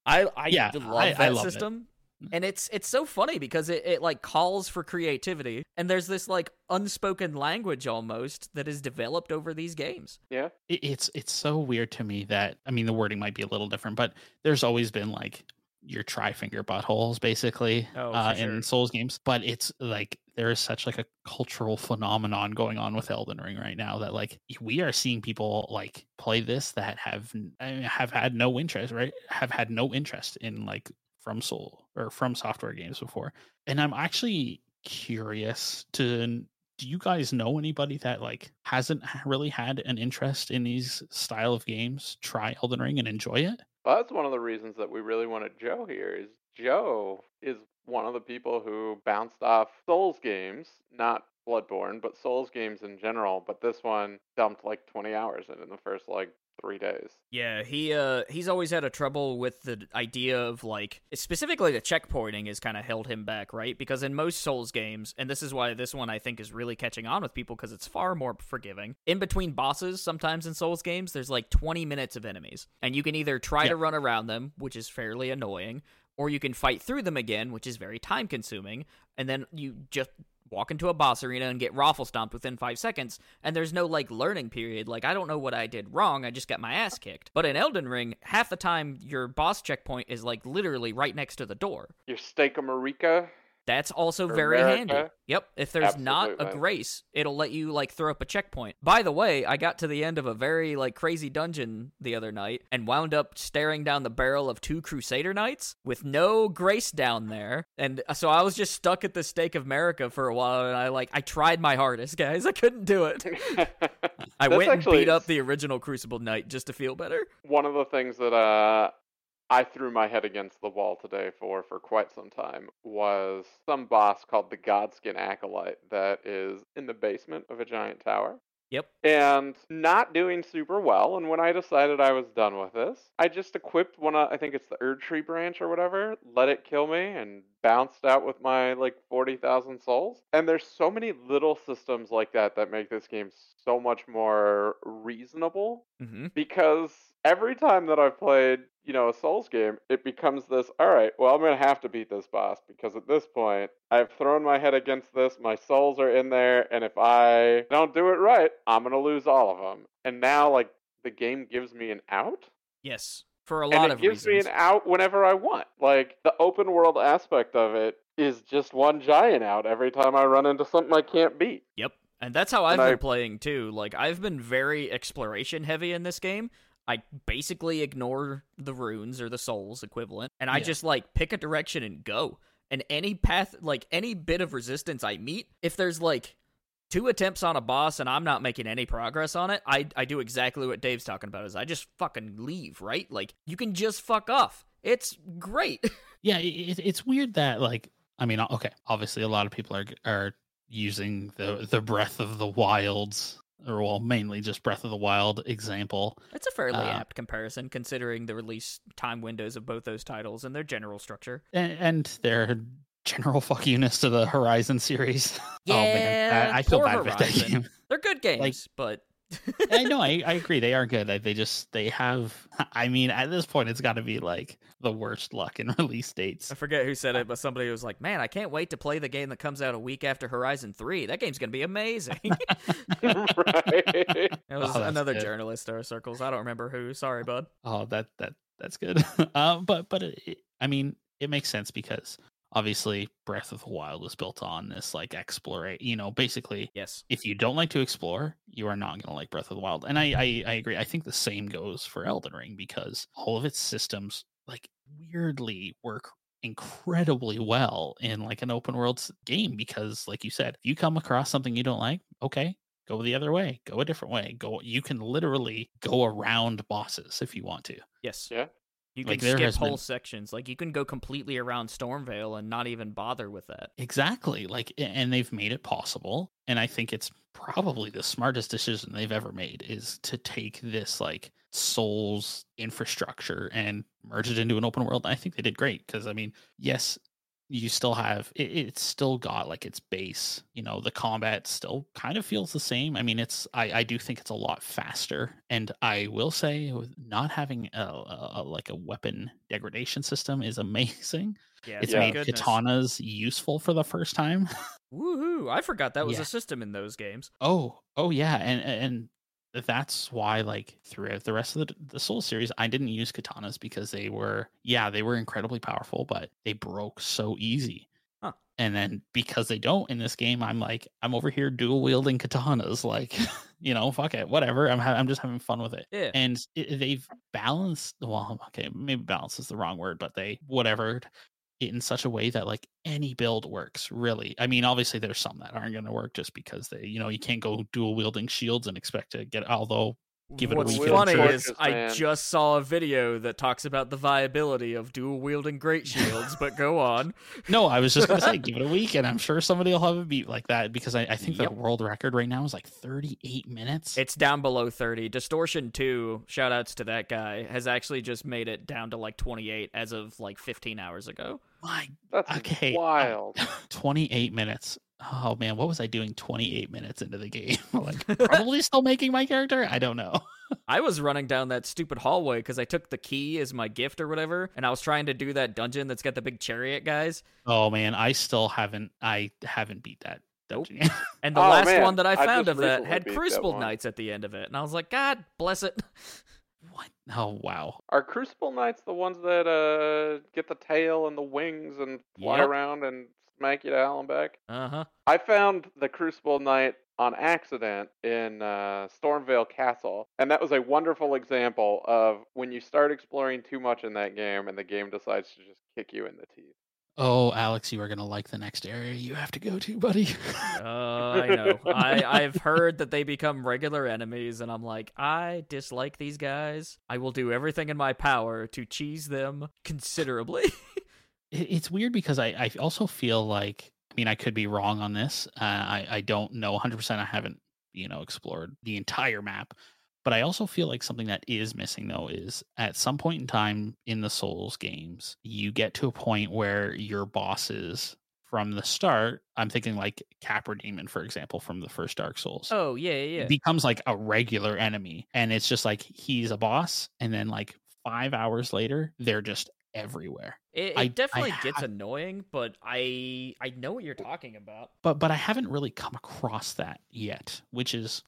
I I Yeah, love I- I that love it. system. And it's it's so funny because it, it like calls for creativity and there's this like unspoken language almost that is developed over these games. Yeah. it, it's it's so weird to me that I mean the wording might be a little different, but there's always been like your try finger buttholes basically Oh, uh, sure. in Souls games, but it's like there is such like a cultural phenomenon going on with Elden Ring right now that like we are seeing people like play this that have I mean, have had no interest, right? Have had no interest in like from Soul or from software games before, and I'm actually curious to do you guys know anybody that like hasn't really had an interest in these style of games try elden ring and enjoy it Well, that's one of the reasons that we really wanted Joe here. Is Joe is one of the people who bounced off Souls games, not Bloodborne, but Souls games in general. But this one dumped like 20 hours in in the first like three days. Yeah, he uh he's always had a trouble with the idea of like specifically the checkpointing has kind of held him back, right? Because in most Souls games, and this is why this one I think is really catching on with people because it's far more forgiving. In between bosses, sometimes in Souls games, there's like 20 minutes of enemies, and you can either try Yeah. to run around them, which is fairly annoying, or you can fight through them again, which is very time consuming, and then you just walk into a boss arena and get raffle stomped within five seconds, and there's no like learning period. Like I don't know what I did wrong, I just got my ass kicked. But in Elden Ring, half the time your boss checkpoint is like literally right next to the door. Your Stake of Marika. That's also For very handy. Yep. If there's not a grace, it'll let you like throw up a checkpoint. By the way, I got to the end of a very like crazy dungeon the other night and wound up staring down the barrel of two Crucible Knights with no grace down there. And uh, so I was just stuck at the Stake of Marika for a while and I like I tried my hardest, guys. I couldn't do it. I went and beat up the original Crucible Knight just to feel better. one of the things that uh I threw my head against the wall today for for quite some time was some boss called the Godskin Acolyte that is in the basement of a giant tower. Yep. And not doing super well. And when I decided I was done with this, I just equipped one of, I think it's the Erd Tree branch or whatever, let it kill me, and bounced out with my like 40,000 souls. And there's so many little systems like that that make this game so much more reasonable Mm-hmm. because every time that I've played, you know, a Souls game, it becomes this, all right, well, I'm going to have to beat this boss because at this point, I've thrown my head against this, my souls are in there, and if I don't do it right, I'm going to lose all of them. And now, like, the game gives me an out? Yes. For a lot and lot it of gives reasons. me an out whenever I want. Like, the open world aspect of it is just one giant out every time I run into something I can't beat. Yep. And that's how I've And been I- playing too. Like I've been very exploration heavy in this game. I basically ignore the runes or the souls equivalent and I Yeah. just like pick a direction and go. And any path like any bit of resistance I meet, if there's like two attempts on a boss and I'm not making any progress on it, I I do exactly what Dave's talking about is I just fucking leave, right? Like you can just fuck off. It's great. yeah it, it- it's weird that like i mean okay obviously a lot of people are are using the the breath of the wilds or well mainly just breath of the wild example It's a fairly Uh, apt comparison considering the release time windows of both those titles and their general structure. and, and their general fuck you-ness to the horizon series oh man Yeah, i, I feel bad about that game They're good games, but I know. I, I agree. They are good. They just they have. I mean, at this point, it's got to be like the worst luck in release dates. I forget who said it, but somebody was like, "Man, I can't wait to play the game that comes out a week after Horizon Three. That game's gonna be amazing." right. It was Oh, another good. journalist or circles. I don't remember who. Sorry, bud. Oh, that that that's good. um, but but it, it- I mean, it makes sense because obviously Breath of the Wild was built on this like explore. You know, basically, Yes. if you don't like to explore, you are not going to like Breath of the Wild. And I, I I agree. I think the same goes for Elden Ring because all of its systems like weirdly work incredibly well in like an open world game because like you said, if you come across something you don't like, okay, go the other way, go a different way. Go you can literally go around bosses if you want to. Yes. Yeah. You can Like, skip whole been- sections. Like you can go completely around Stormveil and not even bother with that. Exactly. Like, and they've made it possible. And I think it's probably the smartest decision they've ever made is to take this like Souls infrastructure and merge it into an open world. And I think they did great because I mean, yes, you still have it, it's still got like its base. You know, the combat still kind of feels the same. I mean, it's I I do think it's a lot faster. And I will say, not having a, a, a like a weapon degradation system is amazing. Yeah. It's Yeah. made goodness. katanas useful for the first time. Woohoo! I forgot that was Yeah. a system in those games. Oh, oh yeah, and and that's why like throughout the rest of the the Soul series, I didn't use katanas because they were yeah they were incredibly powerful, but they broke so easy. Huh. And then because they don't in this game, I'm like I'm over here dual wielding katanas, like you know, fuck it, whatever. I'm ha- I'm just having fun with it. Yeah. And it, they've balanced. Well, okay, maybe balance is the wrong word, but they whatever in such a way that like any build works really. I mean obviously there's some that aren't going to work just because they you know you can't go dual wielding shields and expect to get although give it a What's week and funny is Torches, I just saw a video that talks about the viability of dual wielding great shields, but go on. no i was just going to say give it a week and i'm sure somebody will have a beat like that because i, I think Yep. the world record right now is like 38 minutes It's down below 30. Distortion 2, shout outs to that guy, has actually just made it down to like 28 as of like 15 hours ago. my That's Okay, wild. 28 minutes oh man what was i doing 28 minutes into the game like probably still making my character i don't know I was running down that stupid hallway because I took the key as my gift or whatever, and I was trying to do that dungeon that's got the big chariot guys. oh man i still haven't i haven't beat that Nope. dungeon yet. And the Oh, last man, one that I I found just of that had beat that Crucible. Knights at the end of it. And I was like, God bless it. what oh wow Are Crucible Knights the ones that uh get the tail and the wings and fly Yep. around and smack you to hell and back? Uh huh. I found the Crucible Knight on accident in uh, Stormveil Castle, and that was a wonderful example of when you start exploring too much in that game, and the game decides to just kick you in the teeth. Oh, Alex, you are gonna like the next area you have to go to, buddy. Uh, I know. I, I've heard that they become regular enemies, and I'm like, I dislike these guys. I will do everything in my power to cheese them considerably. It- it's weird because I, I also feel like I mean I could be wrong on this. Uh, I I don't know 100. percent I haven't you know explored the entire map, but I also feel like something that is missing though is at some point in time in the Souls games you get to a point where your bosses from the start. I'm thinking like Capra Demon for example from the first Dark Souls. oh, yeah, yeah, yeah. becomes like a regular enemy and it's just like he's a boss and then like five hours later they're just everywhere It, it I- I definitely gets have- annoying, but I I know what you're talking about. but but i haven't really come across that yet which is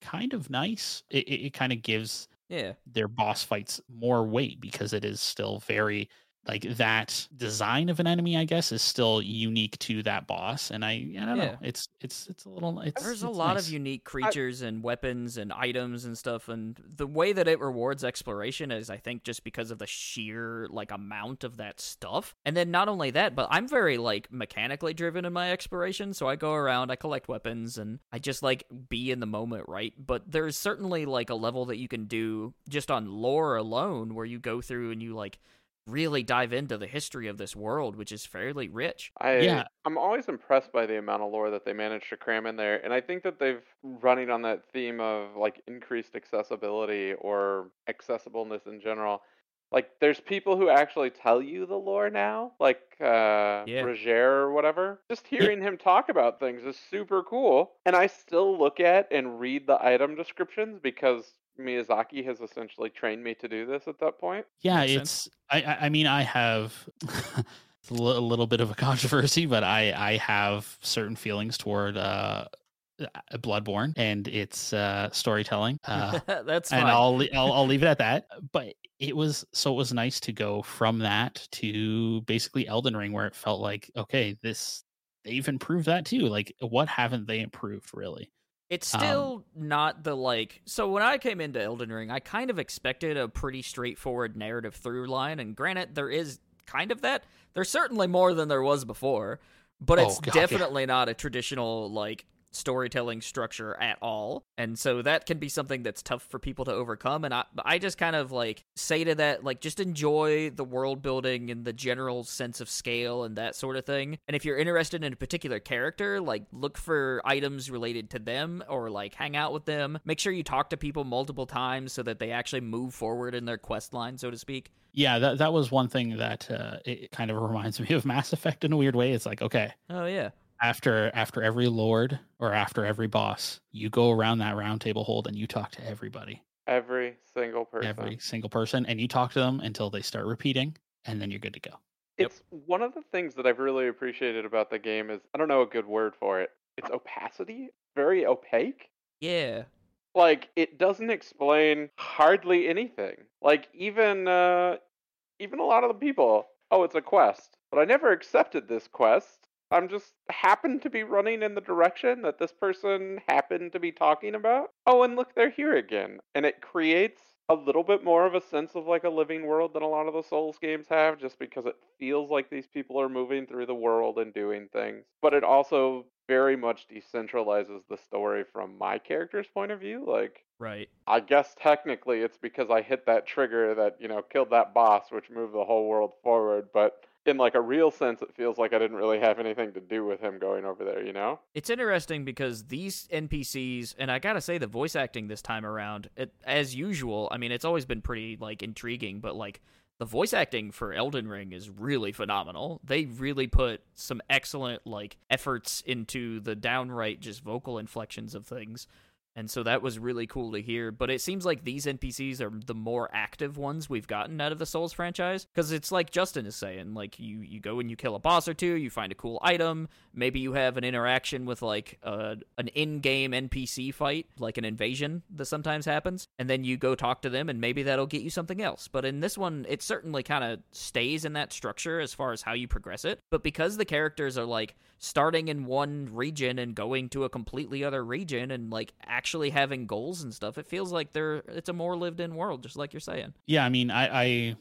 kind of nice it, it, it kind of gives Yeah. their boss fights more weight because it is still very like that design of an enemy i guess is still unique to that boss and i i don't Yeah. know it's it's it's a little it's There's a lot nice. of unique creatures and weapons and items and stuff, and the way that it rewards exploration is, I think, just because of the sheer like amount of that stuff. And then not only that, but I'm very like mechanically driven in my exploration, so I go around, I collect weapons, and I just like be in the moment, right? But there's certainly like a level that you can do just on lore alone, where you go through and you like really dive into the history of this world, which is fairly rich. I Yeah. I'm always impressed by the amount of lore that they managed to cram in there, and I think that they've running on that theme of like increased accessibility or accessibleness in general. Like there's people who actually tell you the lore now, like uh Yeah. Rogier or whatever. Just hearing him talk about things is super cool. And I still look at and read the item descriptions because Miyazaki has essentially trained me to do this at that point. Yeah, Makes it's. I, I. I mean, I have a little bit of a controversy, but I. I have certain feelings toward uh, uh, Bloodborne and its uh, storytelling. Uh, That's fine. and I'll, le- I'll I'll leave it at that. But it was so it was nice to go from that to basically Elden Ring, where it felt like okay, this they've improved that too. Like, what haven't they improved really? It's Um, still not the like. So when I came into Elden Ring, I kind of expected a pretty straightforward narrative through line, and granted, there is kind of that. There's certainly more than there was before, but Oh, it's God, yeah. definitely not a traditional like storytelling structure at all. And so that can be something that's tough for people to overcome. And I, I just kind of like say to that, like, just enjoy the world building and the general sense of scale and that sort of thing. And if you're interested in a particular character, like, look for items related to them or like hang out with them. Make sure you talk to people multiple times so that they actually move forward in their quest line, so to speak. Yeah, that that was one thing that uh, it kind of reminds me of Mass Effect in a weird way. It's like okay, Oh, yeah. After after every lord or after every boss, you go around that round table hold and you talk to everybody, Every single person. every single person, and you talk to them until they start repeating, and then you're good to go. Yep. It's one of the things that I've really appreciated about the game is I don't know a good word for it. It's opacity. Very opaque. Yeah. Like it doesn't explain hardly anything. Like even uh even a lot of the people, oh, it's a quest. But I never accepted this quest. I'm just happened to be running in the direction that this person happened to be talking about. Oh, and look, they're here again. And it creates a little bit more of a sense of like a living world than a lot of the Souls games have, just because it feels like these people are moving through the world and doing things. But it also very much decentralizes the story from my character's point of view. Like, Right. I guess technically it's because I hit that trigger that, you know, killed that boss, which moved the whole world forward. But in like a real sense, it feels like I didn't really have anything to do with him going over there, you know? It's interesting because these NPCs, and I gotta say, the voice acting this time around, it, as usual, I mean, it's always been pretty like intriguing, but like the voice acting for Elden Ring is really phenomenal. They really put some excellent like efforts into the downright just vocal inflections of things. And so that was really cool to hear. But it seems like these NPCs are the more active ones we've gotten out of the Souls franchise. Because it's like Justin is saying, like you you go and you kill a boss or two, you find a cool item, maybe you have an interaction with like a, an in-game NPC fight, like an invasion that sometimes happens, and then you go talk to them, and maybe that'll get you something else. But in this one, it certainly kind of stays in that structure as far as how you progress it. But because the characters are like starting in one region and going to a completely other region and like actually having goals and stuff, it feels like they're it's a more lived-in world, just like you're saying. Yeah, I mean, I, I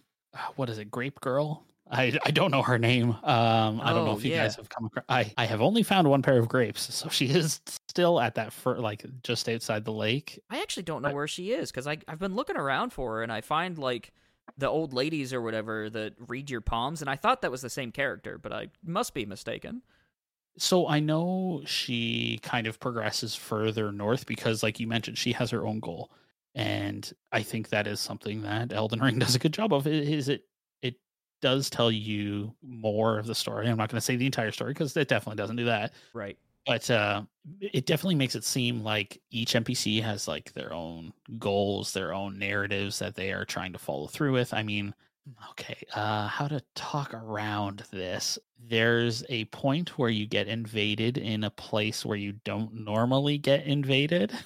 what is it, Grape Girl? I, I don't know her name. Um, I don't know Oh, if you yeah. guys have come across. I, I have only found one pair of grapes, so she is still at that fir- like just outside the lake. I actually don't know I- where she is because I I've been looking around for her and I find like the old ladies or whatever that read your palms, and I thought that was the same character, but I must be mistaken. So I know she kind of progresses further north because, like you mentioned, she has her own goal, and I think that is something that Elden Ring does a good job of. Is it? It does tell you more of the story. I'm not going to say the entire story because it definitely doesn't do that. Right. but uh it definitely makes it seem like each npc has like their own goals their own narratives that they are trying to follow through with i mean okay uh how to talk around this there's a point where you get invaded in a place where you don't normally get invaded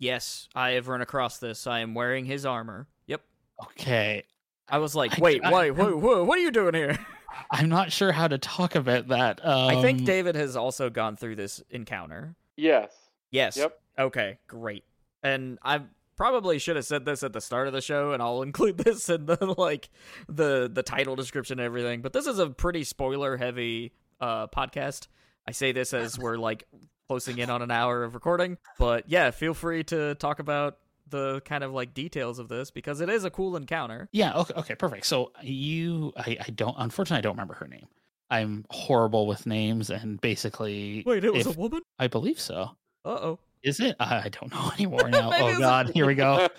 Yes, I have run across this. I am wearing his armor. Yep. okay I was like, I- wait, I- wait, wait, wait, what are you doing here? i'm not sure how to talk about that um, I think David has also gone through this encounter. Yes. Yes. Yep. Okay, great. And I probably should have said this at the start of the show, and I'll include this in the like the the title description and everything. But this is a pretty spoiler heavy uh podcast. I say this as we're like closing in on an hour of recording. But yeah, feel free to talk about the kind of like details of this because it is a cool encounter. Yeah. Okay. Okay. Perfect. So you, I, I don't. Unfortunately, I don't remember her name. I'm horrible with names, and basically, Wait, it was if- a woman? I believe so. Uh oh. Is it? I I don't know anymore now. Oh God, here we go.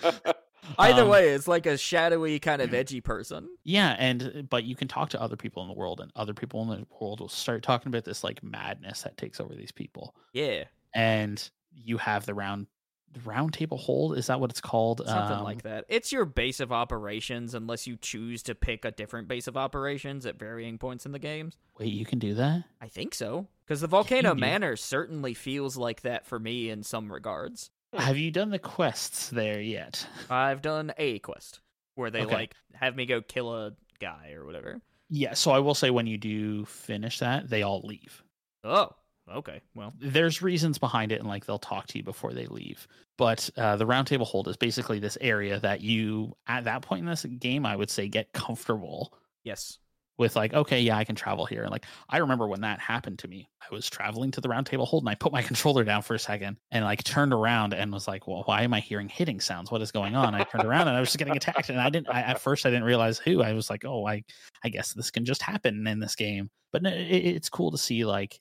Either Um, way, it's like a shadowy kind of edgy person. Yeah, and but you can talk to other people in the world, and other people in the world will start talking about this like madness that takes over these people. Yeah, And you have the round the round table hold. Is that what it's called? something Um, like that. It's your base of operations, unless you choose to pick a different base of operations at varying points in the games. Wait, you can do that? I think so, because the Volcano. Manor certainly feels like that for me in some regards. Have you done the quests there yet? I've done a quest where they Okay. like have me go kill a guy or whatever. Yeah, so I will say when you do finish that, they all leave. Oh, okay. Well, There's reasons behind it, and like they'll talk to you before they leave. But uh, the roundtable hold is basically this area that you, at that point in this game, I would say get comfortable yes. With like, okay, yeah, I can travel here. And like, I remember when that happened to me. I was traveling to the round table hold and I put my controller down for a second and like turned around and was like, well, why am I hearing hitting sounds? What is going on? I turned around and I was just getting attacked. And I didn't, I, at first, I didn't realize who. I was like, oh, I, I guess this can just happen in this game. But it, it's cool to see like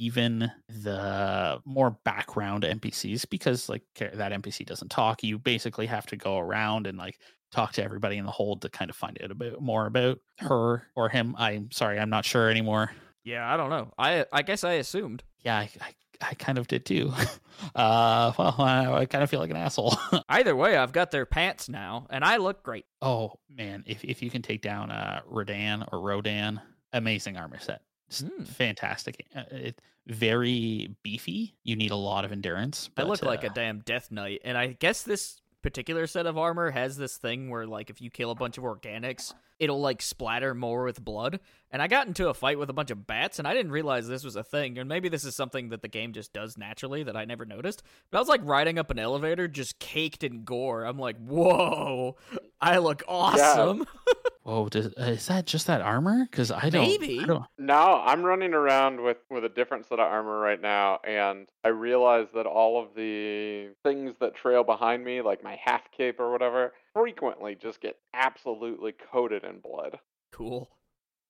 even the more background NPCs because like that NPC doesn't talk. You basically have to go around and like talk to everybody in the hold to kind of find out a bit more about her or him. I'm sorry, I'm not sure anymore. Yeah, I don't know. I I guess I assumed. Yeah, I, I, I kind of did too. uh, well, I, I kind of feel like an asshole. Either way, I've got their pants now, and I look great. oh man, if if you can take down uh Radahn or Radahn, amazing armor set. Hmm. Fantastic. Uh, It very beefy. You need a lot of endurance. I but, look like uh, a damn Death Knight, and I guess this particular set of armor has this thing where, like, if you kill a bunch of organics, it'll like splatter more with blood. And I got into a fight with a bunch of bats, and I didn't realize this was a thing. And maybe this is something that the game just does naturally that I never noticed. But I was like riding up an elevator, just caked in gore. I'm like, whoa, I look awesome. Whoa, does, uh, is that just that armor? Because I don't. Maybe. I don't No, I'm running around with with a different set of armor right now, and I realize that all of the things that trail behind me, like my half cape or whatever, frequently just get absolutely coated in blood. Cool.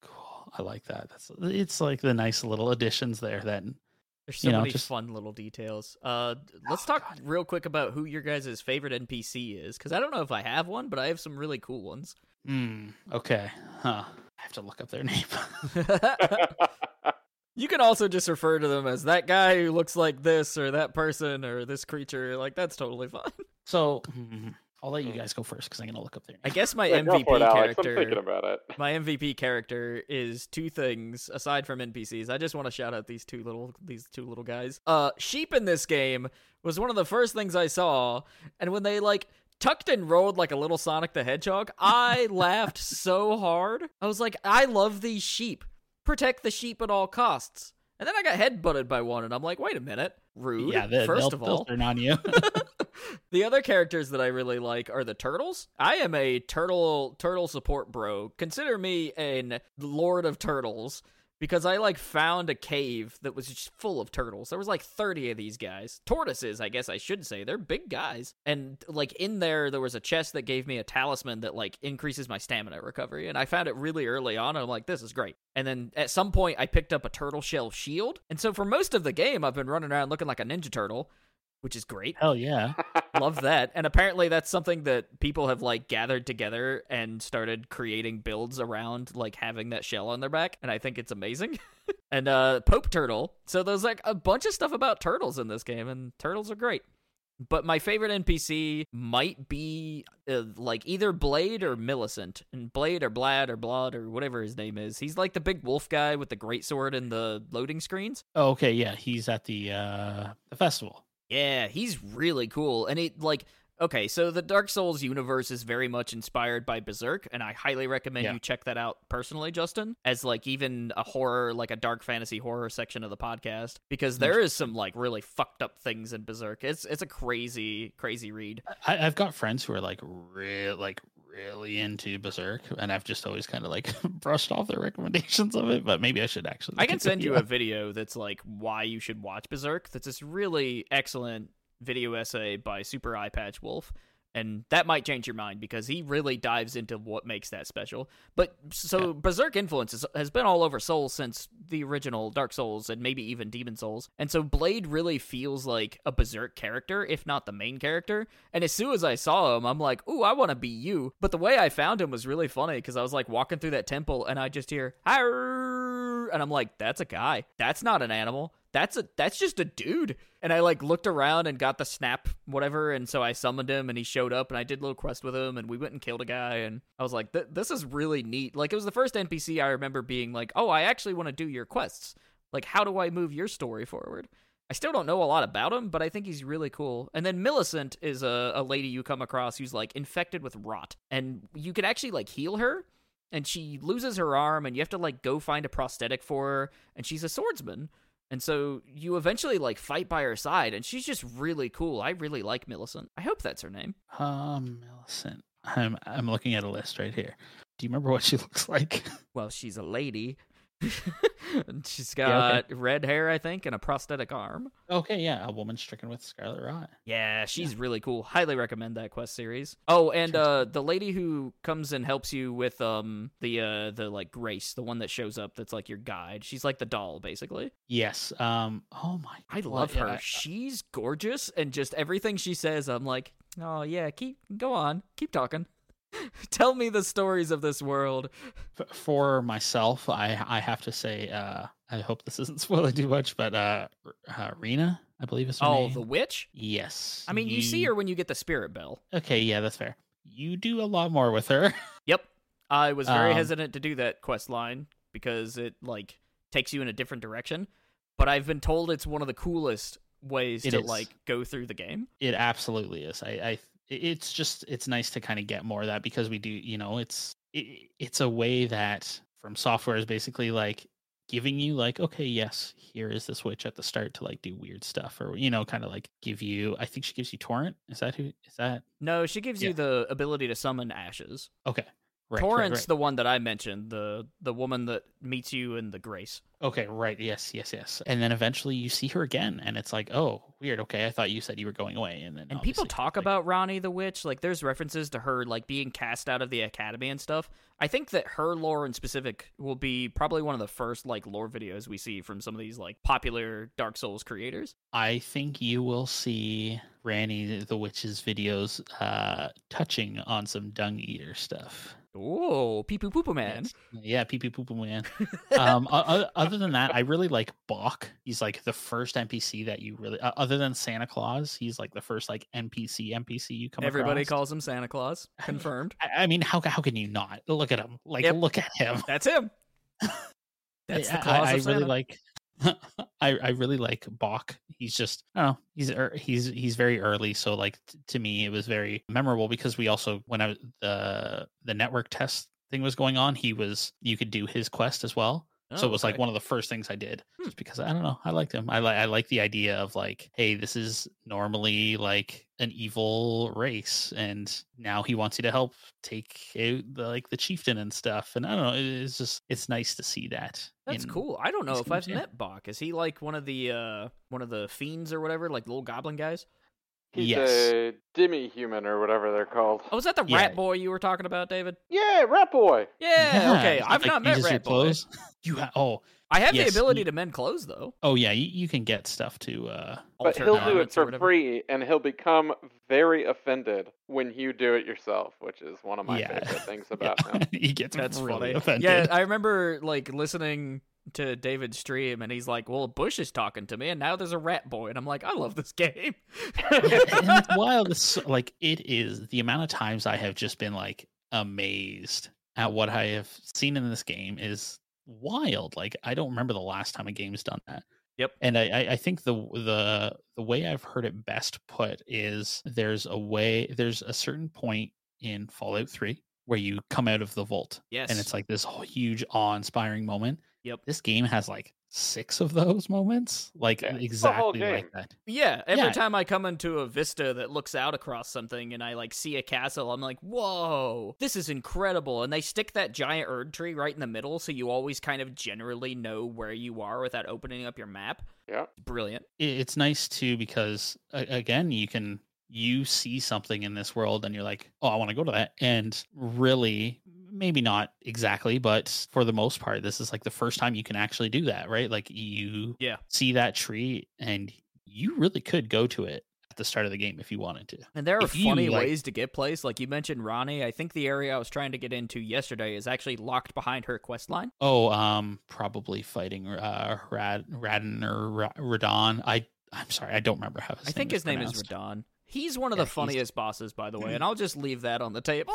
cool. I like that. That's it's like the nice little additions there. That There's so You know, many just- fun little details. Uh, let's Oh, talk God. real quick about who your guys' favorite NPC is, because I don't know if I have one, but I have some really cool ones. Hmm. Okay. Huh. I have to look up their name. you can also just refer to them as that guy who looks like this, or that person, or this creature. Like that's totally fine. so hmm, I'll let you guys go first because I'm gonna look up their name. I guess my Yeah, MVP it, Alex. I'm thinking character. about it. My MVP character is two things aside from NPCs. I just want to shout out these two little these two little guys. Uh sheep in this game was one of the first things I saw, and when they like tucked and rolled like a little Sonic the Hedgehog, I laughed so hard. I was like, I love these sheep. Protect the sheep at all costs. And then I got headbutted by one, and I'm like, wait a minute, rude. yeah, they, 1st of all, turn on you. the other characters that I really like are the turtles. I am a turtle turtle support bro. Consider me an lord of turtles because I like found a cave that was just full of turtles. There was like 30 of these guys. Tortoises, I guess I should say. They're big guys. And like in there there was a chest that gave me a talisman that like increases my stamina recovery and I found it really early on. I'm like this is great. And then at some point I picked up a turtle shell shield. And so for most of the game I've been running around looking like a ninja turtle, which is great. Hell yeah. love that. And apparently that's something that people have like gathered together and started creating builds around like having that shell on their back and i think it's amazing. And uh pope turtle. So there's like a bunch of stuff about turtles in this game and turtles are great. But my favorite npc might be uh, like either Blaidd or millicent. And Blaidd or blad or blood or whatever his name is. He's like the big wolf guy with the great sword and the loading screens. Oh, okay, yeah, he's at the uh the festival. Yeah, he's really cool. And it like okay, so the Dark Souls universe is very much inspired by Berserk, and I highly recommend Yeah. you check that out personally, Justin, as like even a horror, like a dark fantasy horror section of the podcast, because there is some like really fucked up things in Berserk. It's it's a crazy, crazy read. I, I've got friends who are like real, like really into Berserk, and I've just always kind of like brushed off their recommendations of it. But maybe I should actually. I can send you a video that's like why you should watch Berserk. That's this really excellent video essay by Super Eyepatch Wolf And that might change your mind because he really dives into what makes that special. But so Yeah. Berserk influence has been all over Souls since the original Dark Souls and maybe even Demon Souls. And so Blaidd really feels like a Berserk character, if not the main character. And as soon as I saw him, I'm like, ooh, I want to be you. But the way I found him was really funny because I was like walking through that temple and I just hear, "Arr!" and I'm like, that's a guy. That's not an animal. That's a that's just a dude. And I like looked around and got the snap whatever, and so I summoned him and he showed up and I did a little quest with him and we went and killed a guy and I was like, this is really neat. Like it was the first NPC I remember being like, oh, I actually want to do your quests. Like how do I move your story forward? I still don't know a lot about him, but I think he's really cool. And then Millicent is a, a lady you come across who's like infected with rot, and you can actually like heal her. And she loses her arm, and you have to like go find a prosthetic for her. And she's a swordsman, and so you eventually like fight by her side, and she's just really cool. I really like Millicent. I hope that's her name. Um, Millicent. I'm I'm looking at a list right here. Do you remember what she looks like? Well, she's a lady. she's Yeah, got red hair, I think, and a prosthetic arm. okay, yeah, a woman stricken with scarlet rot. Yeah, she's really cool. Highly recommend that quest series. Oh, and uh the lady who comes and helps you with um the uh the like Grace, the one that shows up that's like your guide. She's like the doll basically. Yes. Um. Oh my. I love yeah, her. I- She's gorgeous and just everything she says I'm like, "Oh yeah, keep go on. Keep talking. Tell me the stories of this world." for myself, I I have to say, uh, I hope this isn't spoiling too much, but uh, uh Renna, I believe is her Oh, name. the witch? Yes. I mean, you see her when you get the spirit bell. Okay, yeah, that's fair. You do a lot more with her. Yep. I was very Um, hesitant to do that quest line because it like takes you in a different direction, but I've been told it's one of the coolest ways to is. like go through the game. It absolutely is. I, I it's just it's nice to kind of get more of that because we do, you know, it's it, it's a way that from software is basically like giving you like okay yes here is this witch at the start to like do weird stuff or you know kind of like give you i think she gives you torrent? Is that who is that No, she gives you the ability to summon ashes. okay right, right, Torrent's right. the one that I mentioned, the the woman that meets you in the Grace. Okay, right. Yes, yes, yes. And then eventually you see her again, and it's like, oh, weird. Okay, I thought you said you were going away, and then And people talk like, about Ranni the Witch, like there's references to her like being cast out of the academy and stuff. I think that her lore in specific will be probably one of the first like lore videos we see from some of these like popular Dark Souls creators. I think you will see Ranni the Witch's videos uh touching on some dung eater stuff. Oh, pee poo poo man. Yeah, pee pee poo poo man. um, other than that, I really like Boc. He's like the first NPC that you really, uh, other than Santa Claus, he's like the first like NPC NPC you come. Everybody across. calls him Santa Claus. Confirmed. I, I mean, how how can you not look at him? Like, Yep. look at him. That's him. That's the Claus I, I really like. I, I really like Boc. He's just know. He's ear- he's he's very early, so like t- to me it was very memorable because we also when I the the network test thing was going on, he was you could do his quest as well. So Oh, it was like one of the first things I did, Hmm. just because I don't know. I liked him. I like I like the idea of like, hey, this is normally like an evil race, and now he wants you to help take out the, like the chieftain and stuff. And I don't know. it- It's just it's nice to see that. That's in- cool. I don't know if I've yeah. met Boc. Is he like one of the uh one of the fiends or whatever, like little goblin guys? He's Yes. a demi-human or whatever they're called. Oh, was that the Yeah. rat boy you were talking about, David? Yeah, Rat Boy. Yeah. okay. I've like, not met rat boy. You ha- oh I have Yes, the ability you- to mend clothes though. oh yeah, you, you can get stuff to. uh But he'll do it for free, and he'll become very offended when you do it yourself, which is one of my Yeah. favorite things yeah, about him. he gets That's really funny. offended. Yeah, I remember like listening to David's stream, and he's like, "Well, Bush is talking to me, and now there's a rat boy," and I'm like, "I love this game." and it's wild. Like it is the amount of times I have just been like amazed at what I have seen in this game is wild. Like I don't remember the last time a game's done that. Yep. And I, I- I think the the the way I've heard it best put is there's a way there's a certain point in Fallout Three where you come out of the vault yes, and it's like this whole huge awe-inspiring moment. Yep. This game has like six of those moments, like Yeah, exactly like that. Yeah, every Yeah. time I come into a vista that looks out across something and I like see a castle, I'm like, "Whoa, this is incredible!" And they stick that giant erd tree right in the middle, so you always kind of generally know where you are without opening up your map. Yeah. Brilliant. it's nice too because again you can you see something in this world and you're like, oh, I want to go to that. And really, maybe not exactly, but for the most part, this is like the first time you can actually do that, right? Like you Yeah. see that tree and you really could go to it at the start of the game if you wanted to. And there are If you, funny like- ways to get place. Like you mentioned Ranni. I think the area I was trying to get into yesterday is actually locked behind her quest line. Oh, um, probably fighting uh Rad Radin or Radahn. I I'm sorry, I don't remember how his I think his name is. Radahn. He's one of Yeah, the funniest bosses, by the way, and I'll just leave that on the table.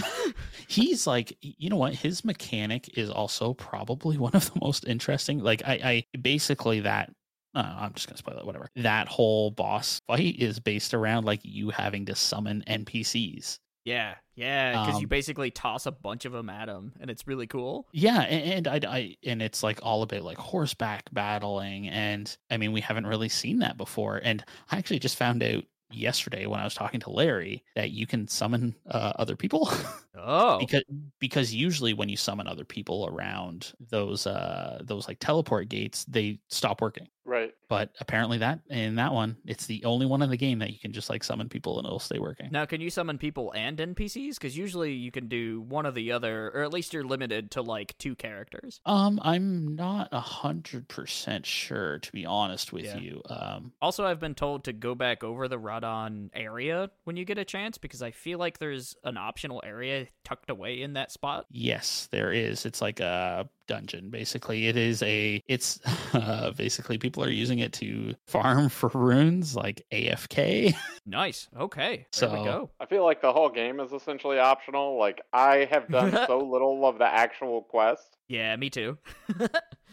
he's like you know what his mechanic is also probably one of the most interesting like i i basically that uh, i'm just gonna spoil it whatever that whole boss fight is based around like you having to summon npcs yeah, yeah, because you Um, basically toss a bunch of them at him, and it's really cool. yeah and, and I, I and it's like all about like horseback battling and i mean we haven't really seen that before and i actually just found out yesterday when i was talking to larry that you can summon uh, other people. Oh, because because usually when you summon other people around those uh those like teleport gates they stop working Right. but apparently that in that one it's the only one in the game that you can just like summon people and it'll stay working now can you summon people and NPCs? Because usually you can do one or the other, or at least you're limited to like two characters. um i'm not a hundred percent sure to be honest with Yeah. you um Also, I've been told to go back over the Radahn area when you get a chance because I feel like there's an optional area tucked away in that spot. yes there is it's like a dungeon basically it is a it's uh basically people are using it to farm for runes like afk Nice. Okay. There So- we go. I feel like the whole game is essentially optional. Like I have done so little of the actual quest. Yeah, me too.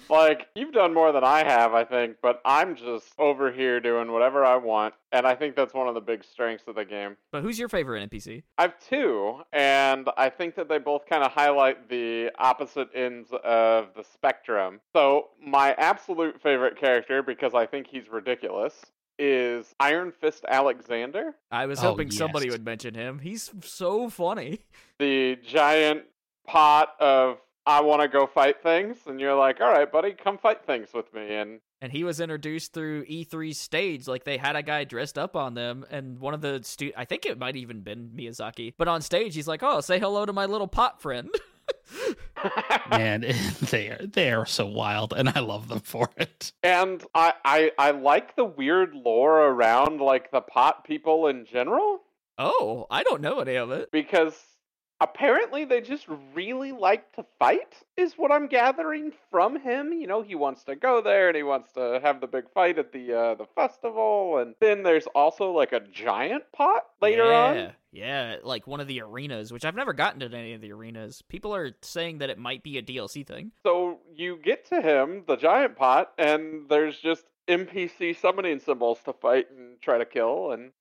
Like you've done more than I have, I think, but I'm just over here doing whatever I want, and I think that's one of the big strengths of the game. but who's your favorite NPC? I have two, and I think that they both kind of highlight the opposite ends of the spectrum. So, my absolute favorite character, because I think he's ridiculous, is Iron Fist Alexander, I was Oh, hoping somebody would mention him. He's so funny. the giant pot of I want to go fight things, and you're like, all right, buddy, come fight things with me. And And he was introduced through E3's stage. Like they had a guy dressed up on them, and one of the stu- I think it might even been Miyazaki. But on stage, he's like, "Oh, say hello to my little pot friend." man they are they are so wild and i love them for it and I, I I like the weird lore around like the pot people in general. oh, I don't know any of it. because apparently they just really like to fight is what i'm gathering from him you know he wants to go there and he wants to have the big fight at the uh the festival and then there's also like a giant pot later yeah, on Yeah, like one of the arenas, which I've never gotten to any of the arenas. People are saying that it might be a DLC thing. so you get to him the giant pot and there's just npc summoning symbols to fight and try to kill and.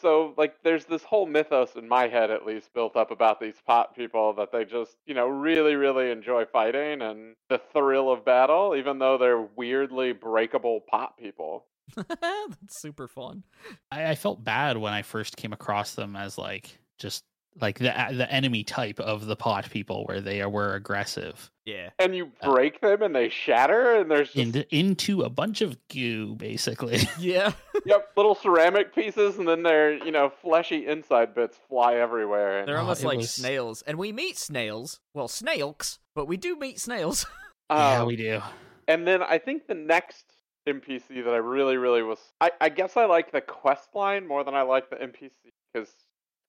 So, like, there's this whole mythos in my head, at least, built up about these pot people that they just, you know, really, really enjoy fighting and the thrill of battle, even though they're weirdly breakable pot people. That's super fun. I, I felt bad when I first came across them as like just like the the enemy type of the pot people, where they were aggressive Yeah. And you Uh, break them and they shatter, and there's just, into into a bunch of goo, basically. Yeah. yep, little ceramic pieces, and then their, you know, fleshy inside bits fly everywhere. And They're Oh, almost it like was- snails. And we meet snails. Well, snailks, but we do meet snails. yeah, um, we do. And then I think the next NPC that I really, really was. I, I guess I like the quest line more than I like the NPC because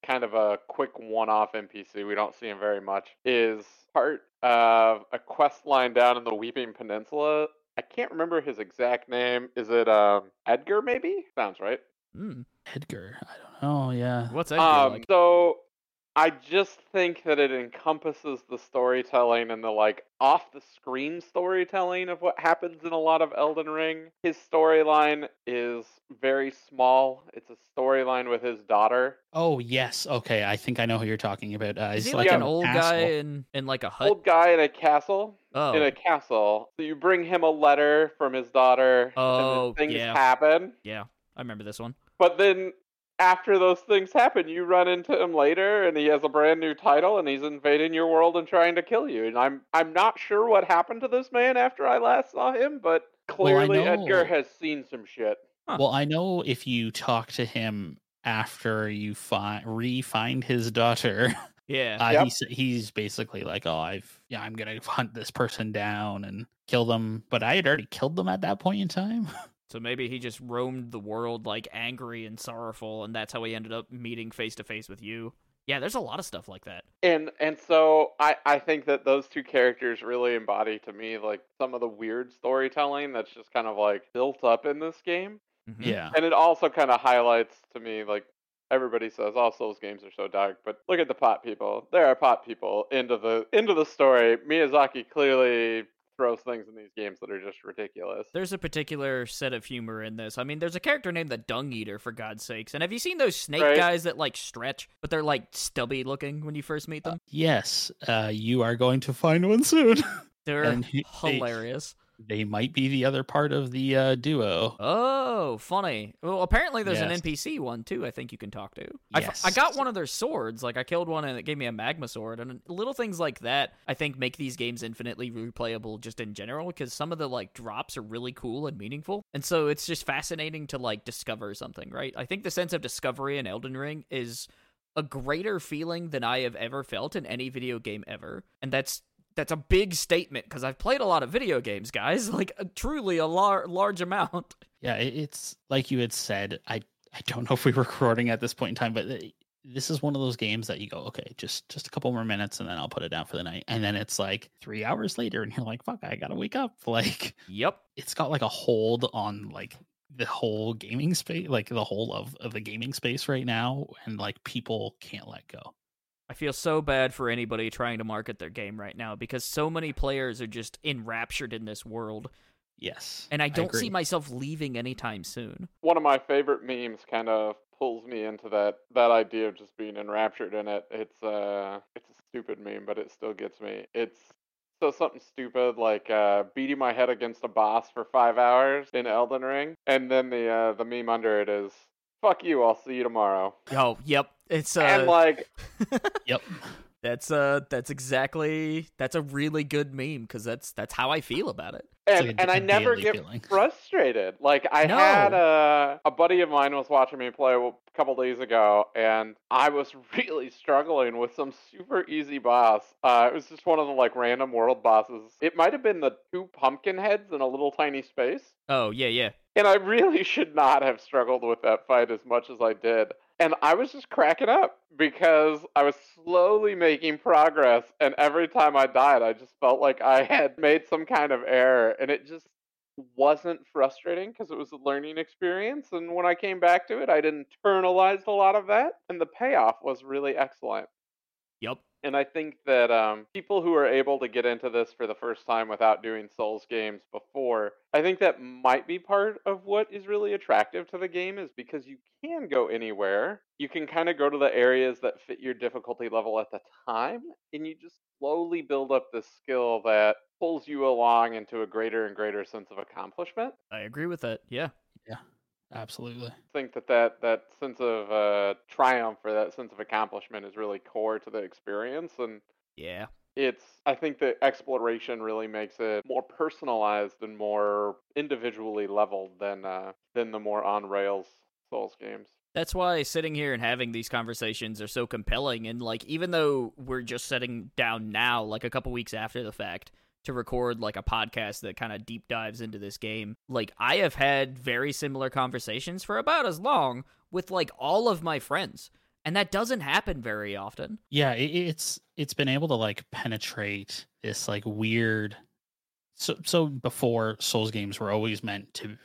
kind of a quick one off NPC. We don't see him very much. Is part of a quest line down in the Weeping Peninsula. I can't remember his exact name. Is it um, Edgar, maybe? Sounds right. Hmm. Edgar, I don't know. Yeah, What's Edgar Um, like? so I just think that it encompasses the storytelling and the like off the screen storytelling of what happens in a lot of Elden Ring. His storyline is very small. It's a storyline with his daughter. Oh yes, okay. I think I know who you're talking about. Uh, Is he's he like, in an old castle. guy in, in like a hut? Old guy in a castle. oh. In a castle. So you bring him a letter from his daughter. Oh, and things yeah. happen. yeah. I remember this one. But then after those things happen, you run into him later and he has a brand new title and he's invading your world and trying to kill you. And I'm I'm not sure what happened to this man after I last saw him, but Well, clearly Edgar has seen some shit. Huh. Well, I know if you talk to him after you find re-find his daughter. Yeah. Uh, Yep. he's he's basically like, oh, I've yeah, I'm gonna hunt this person down and kill them, but I had already killed them at that point in time. So maybe he just roamed the world like angry and sorrowful, and that's how he ended up meeting face to face with you. Yeah, there's a lot of stuff like that. And and so I I think that those two characters really embody to me like some of the weird storytelling that's just kind of like built up in this game. Mhm. yeah, And it also kind of highlights to me like everybody says all Souls games are so dark, but look at the pot people. There are pot people into the into the story. Miyazaki clearly throws things in these games that are just ridiculous. There's a particular set of humor in this. I mean, there's a character named the Dung Eater, for God's sakes. And have you seen those snake Right. guys that like stretch, but they're like stubby looking when you first meet them? yes, uh, you are going to find one soon. They're and he- they- hilarious. They might be the other part of the uh, duo. Oh, funny. Well, apparently there's Yes. an NPC one too. I think you can talk to. I, f- Yes. I got one of their swords. Like I killed one and it gave me a magma sword. And little things like that, I think, make these games infinitely replayable just in general. Because some of the like drops are really cool and meaningful, and so it's just fascinating to like discover something. Right? I think the sense of discovery in Elden Ring is a greater feeling than I have ever felt in any video game ever, and that's that's a big statement because I've played a lot of video games, guys. Like a, truly a lar- large amount. Yeah, it's like you had said. I I don't know if we were recording at this point in time, but uh, this is one of those games that you go, okay, just just a couple more minutes, and then I'll put it down for the night. And then it's like three hours later, and you're like, fuck, I gotta wake up. Like Yep. it's got like a hold on like the whole gaming space, like the whole of of the gaming space right now, and like people can't let go. I feel so bad for anybody trying to market their game right now because so many players are just enraptured in this world, Yes, and I don't see myself leaving anytime soon. One of my favorite memes kind of pulls me into that that idea of just being enraptured in it. It's uh it's a stupid meme, but it still gets me. It's so something stupid like uh, beating my head against a boss for five hours in Elden Ring, and then the uh, the meme under it is "fuck you, I'll see you tomorrow." Oh, yep. It's uh, and like Yep. that's uh, that's exactly that's a really good meme because that's that's how I feel about it. And, like a- and I a never get feeling. frustrated. Like I No. had a a buddy of mine was watching me play a couple days ago, and I was really struggling with some super easy boss. Uh, it was just one of the like random world bosses. It might have been the two pumpkin heads in a little tiny space. Oh yeah, yeah. And I really should not have struggled with that fight as much as I did. And I was just cracking up because I was slowly making progress. And every time I died, I just felt like I had made some kind of error. And it just wasn't frustrating because it was a learning experience. And when I came back to it, I'd internalized a lot of that. And the payoff was really excellent. Yep. And I think that um, people who are able to get into this for the first time without doing Souls games before, I think that might be part of what is really attractive to the game is because you can go anywhere. You can kind of go to the areas that fit your difficulty level at the time, and you just slowly build up this skill that pulls you along into a greater and greater sense of accomplishment. I agree with that. Yeah. Yeah. Absolutely. I think that that, that sense of uh, triumph or that sense of accomplishment is really core to the experience and Yeah. it's i think the exploration really makes it more personalized and more individually leveled than uh than the more on rails souls games That's why sitting here and having these conversations are so compelling. And like, even though we're just sitting down now, like a couple weeks after the fact, to record like a podcast that kind of deep dives into this game, like I have had very similar conversations for about as long with like all of my friends, and that doesn't happen very often. yeah it, it's it's been able to like penetrate this like weird so so before souls games were always meant to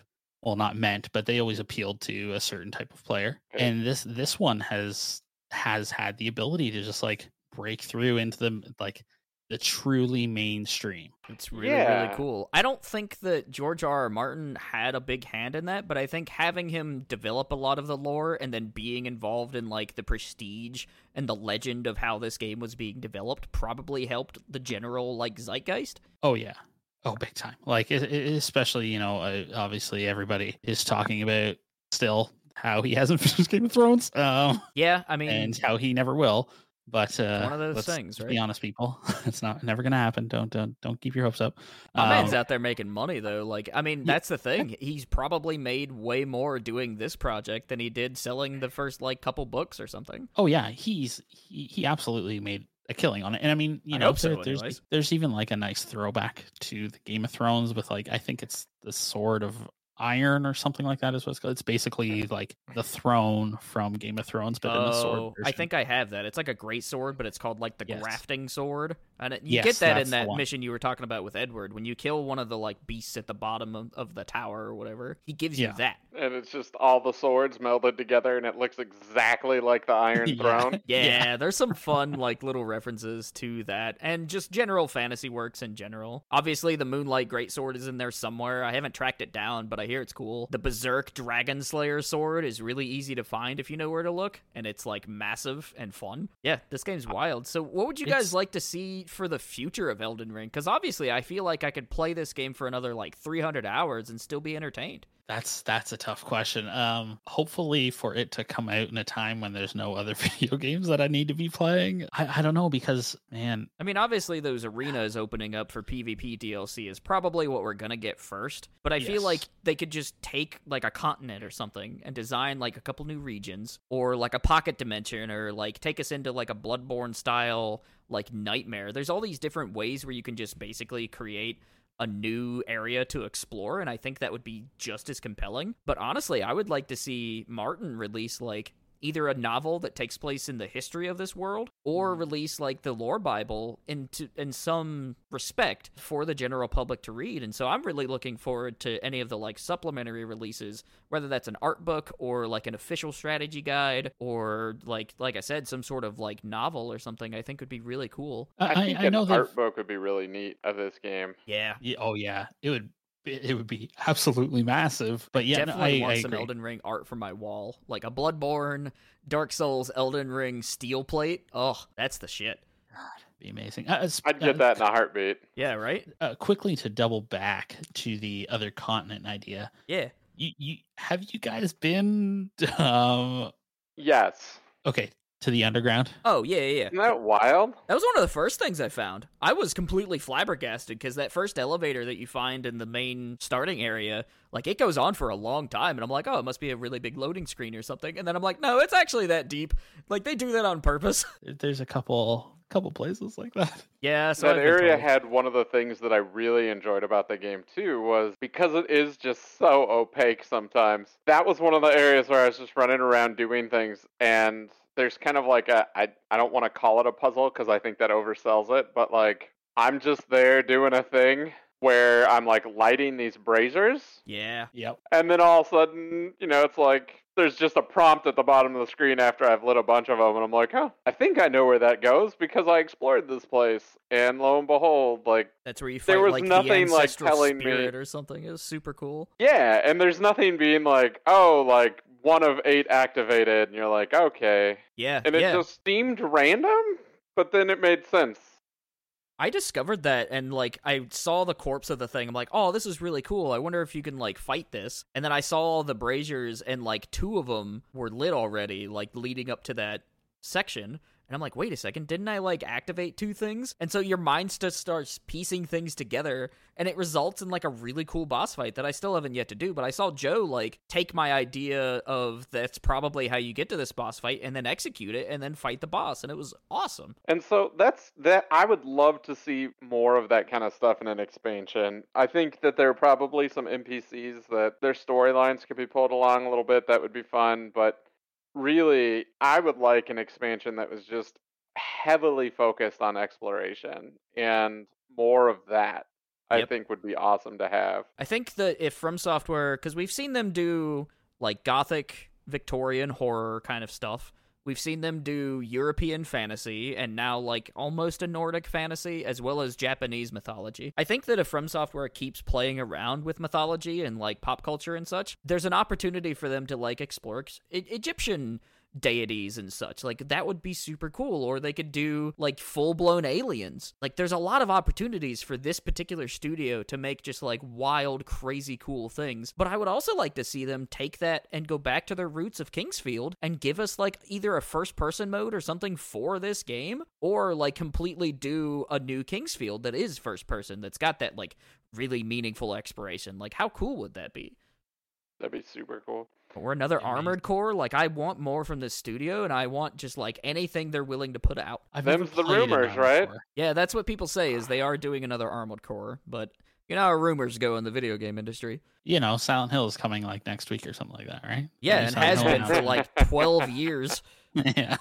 well not meant but they always appealed to a certain type of player Okay. and this this one has has had the ability to just like break through into the like the truly mainstream It's really, really cool. I don't think that George R. R. Martin had a big hand in that, but I think having him develop a lot of the lore and then being involved in like the prestige and the legend of how this game was being developed probably helped the general like zeitgeist. oh yeah oh big time like it, it- especially you know uh, obviously everybody is talking about still how he hasn't finished game of thrones um Yeah, I mean, and how he never will But uh, One of those things, let's right? Be honest, people. it's not never gonna happen. Don't don't don't keep your hopes up. My man's Um, out there making money though. Like, I mean, that's the thing. He's probably made way more doing this project than he did selling the first like couple books or something. Oh yeah, he's he, he absolutely made a killing on it. And I mean, you I know, so, there- there's there's even like a nice throwback to the Game of Thrones with like I think it's the sword of iron or something like that is what it's called. It's basically like the throne from Game of Thrones, but in the sword. Oh, I think I have that. It's like a great sword, but it's called like the Yes. grafting sword. And it, you Yes, get that in that mission you were talking about with Edward. When you kill one of the like beasts at the bottom of, of the tower or whatever, he gives you that. And it's just all the swords melded together, and it looks exactly like the Iron Yeah. Throne. Yeah, there's some fun like little references to that and just general fantasy works in general. Obviously the Moonlight Greatsword is in there somewhere. I haven't tracked it down, but I hear it's cool. The Berserk Dragon Slayer sword is really easy to find if you know where to look, and it's like massive and fun. Yeah, this game's wild. So what would you guys It's- like to see for the future of Elden Ring? Cuz obviously I feel like I could play this game for another like 300 hours and still be entertained. That's that's a tough question. Um, hopefully for it to come out in a time when there's no other video games that I need to be playing. I, I don't know because man, I mean, obviously, those arenas opening up for PvP DLC is probably what we're gonna get first. But I feel like they could just take like a continent or something and design like a couple new regions, or like a pocket dimension, or like take us into like a Bloodborne style like nightmare. There's all these different ways where you can just basically create a new area to explore and I think that would be just as compelling. But honestly, I would like to see Martin release like either a novel that takes place in the history of this world or mm-hmm. release like the lore bible into in some respect for the general public to read and so i'm really looking forward to any of the like supplementary releases whether that's an art book or like an official strategy guide or like like i said some sort of like novel or something i think would be really cool I, I, think I, an know that. art book would be really neat of this game. yeah Yeah, oh yeah, it would it it would be absolutely massive. But yeah, no, definitely I, want I some agree. elden ring art for my wall like a bloodborne dark souls elden ring steel plate oh that's the shit be amazing. Uh, s- I'd uh, get that in a heartbeat. yeah right Uh, quickly to double back to the other continent idea. yeah You you have you guys been um Yes. okay to the underground? oh yeah yeah yeah Isn't that wild? That was one of the first things I found. I was completely flabbergasted because that first elevator that you find in the main starting area, like it goes on for a long time, and I'm like, oh, it must be a really big loading screen or something. And then I'm like, no, it's actually that deep. Like they do that on purpose. There's a couple couple places like that. yeah, so that I've area had one of the things that I really enjoyed about the game too was because it is just so opaque sometimes. That was one of the areas where I was just running around doing things and there's kind of like a I I don't want to call it a puzzle cuz I think that oversells it, but like I'm just there doing a thing where I'm like lighting these braziers Yeah, Yep. and then all of a sudden, you know, it's like there's just a prompt at the bottom of the screen after I've lit a bunch of them, and I'm like, oh, I think I know where that goes because I explored this place, and lo and behold, like, that's where you fight There was like the nothing, like, ancestral telling me- spirit or something. It was super cool. yeah, and there's nothing being like, oh, like one of eight activated, and you're like, okay, Yeah, and it yeah. just seemed random, but then it made sense. I discovered that and like I saw the corpse of the thing. I'm like, oh, this is really cool. I wonder if you can like fight this. And then I saw all the braziers and like two of them were lit already, like leading up to that section. And I'm like, wait a second, didn't I like activate two things? And so your mind just starts piecing things together, and it results in like a really cool boss fight that I still haven't yet to do. But I saw Joe like take my idea of that's probably how you get to this boss fight, and then execute it, and then fight the boss, and it was awesome. And so that's that. I would love to see more of that kind of stuff in an expansion. I think that there are probably some NPCs that their storylines could be pulled along a little bit. That would be fun. But really, I would like an expansion that was just heavily focused on exploration and more of that. I Yep. think would be awesome to have. I think that if From Software, because we've seen them do like gothic Victorian horror kind of stuff. We've seen them do European fantasy and now like almost a Nordic fantasy as well as Japanese mythology. I think that if From Software keeps playing around with mythology and like pop culture and such, there's an opportunity for them to like explore ex- Egyptian deities and such. Like that would be super cool. Or they could do like full blown aliens. Like there's a lot of opportunities for this particular studio to make just like wild, crazy cool things. But I would also like to see them take that and go back to their roots of King's Field and give us like either a first person mode or something for this game, or like completely do a new King's Field that is first person that's got that like really meaningful exploration. Like how cool would that be? That'd be super cool. Or another Amazing. Armored Core. Like I want more from this studio, and I want just like anything they're willing to put out. I've Them's the rumors, right? Core. Yeah, that's what people say is they are doing another Armored Core, but you know how rumors go in the video game industry. You know, Silent Hill is coming like next week or something like that, right? Yeah, Maybe and Silent has Hill been for like twelve years. yeah.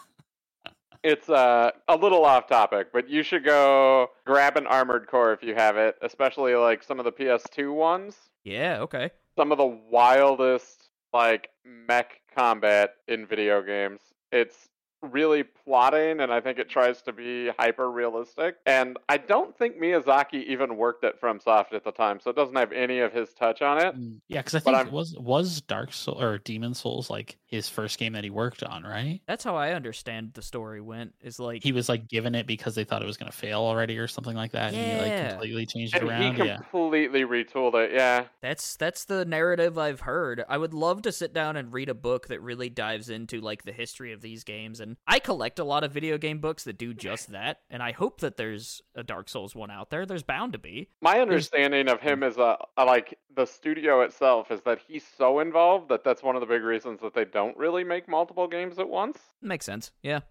It's uh, a little off topic, but you should go grab an armored core if you have it, especially like some of the PS2 ones. Yeah, okay. Some of the wildest like mech combat in video games. It's really plotting and I think it tries to be hyper realistic. And I don't think Miyazaki even worked at FromSoft at the time, so it doesn't have any of his touch on it. Mm, Yeah, because I think it was was Dark Soul or Demon Souls like his first game that he worked on, right? That's how I understand the story went. Is like He was like given it because they thought it was going to fail already or something like that, and he like Yeah. completely changed it And around. he Yeah, completely retooled it, yeah. That's that's the narrative I've heard. I would love to sit down and read a book that really dives into like the history of these games and I collect a lot of video game books that do just that and I hope that there's a Dark Souls one out there. There's bound to be. My understanding of him is a, uh, like the studio itself is that he's so involved that that's one of the big reasons that they don't really make multiple games at once. Makes sense. Yeah.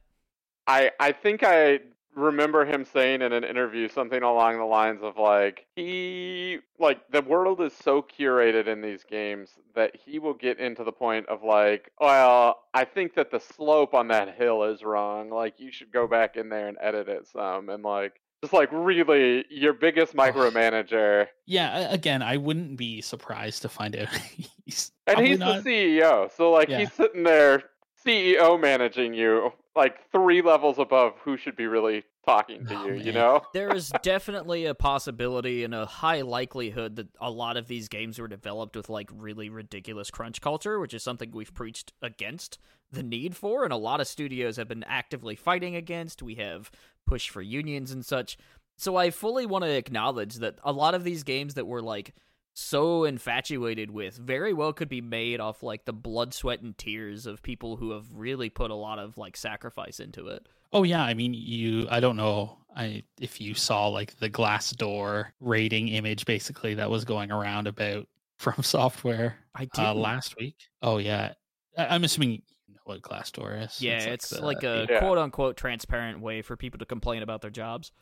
I I think I remember him saying in an interview something along the lines of like he like the world is so curated in these games that he will get into the point of like well I think that the slope on that hill is wrong like you should go back in there and edit it some and like just like really your biggest micromanager yeah. Again, I wouldn't be surprised to find out he's And he's not- the CEO, so like Yeah. he's sitting there, CEO managing you, like three levels above who should be really talking to Oh, you. You know? There is definitely a possibility and a high likelihood that a lot of these games were developed with like really ridiculous crunch culture, which is something we've preached against the need for, and a lot of studios have been actively fighting against. We have pushed for unions and such. So I fully want to acknowledge that a lot of these games that were like so infatuated with very well could be made off like the blood, sweat, and tears of people who have really put a lot of like sacrifice into it. Oh yeah, I mean you I don't know I if you saw like the Glassdoor rating image basically that was going around about from software I did. uh, last week. Oh yeah. I, I'm assuming what Glassdoor is. Yeah, it's like, the- a Yeah. quote unquote transparent way for people to complain about their jobs.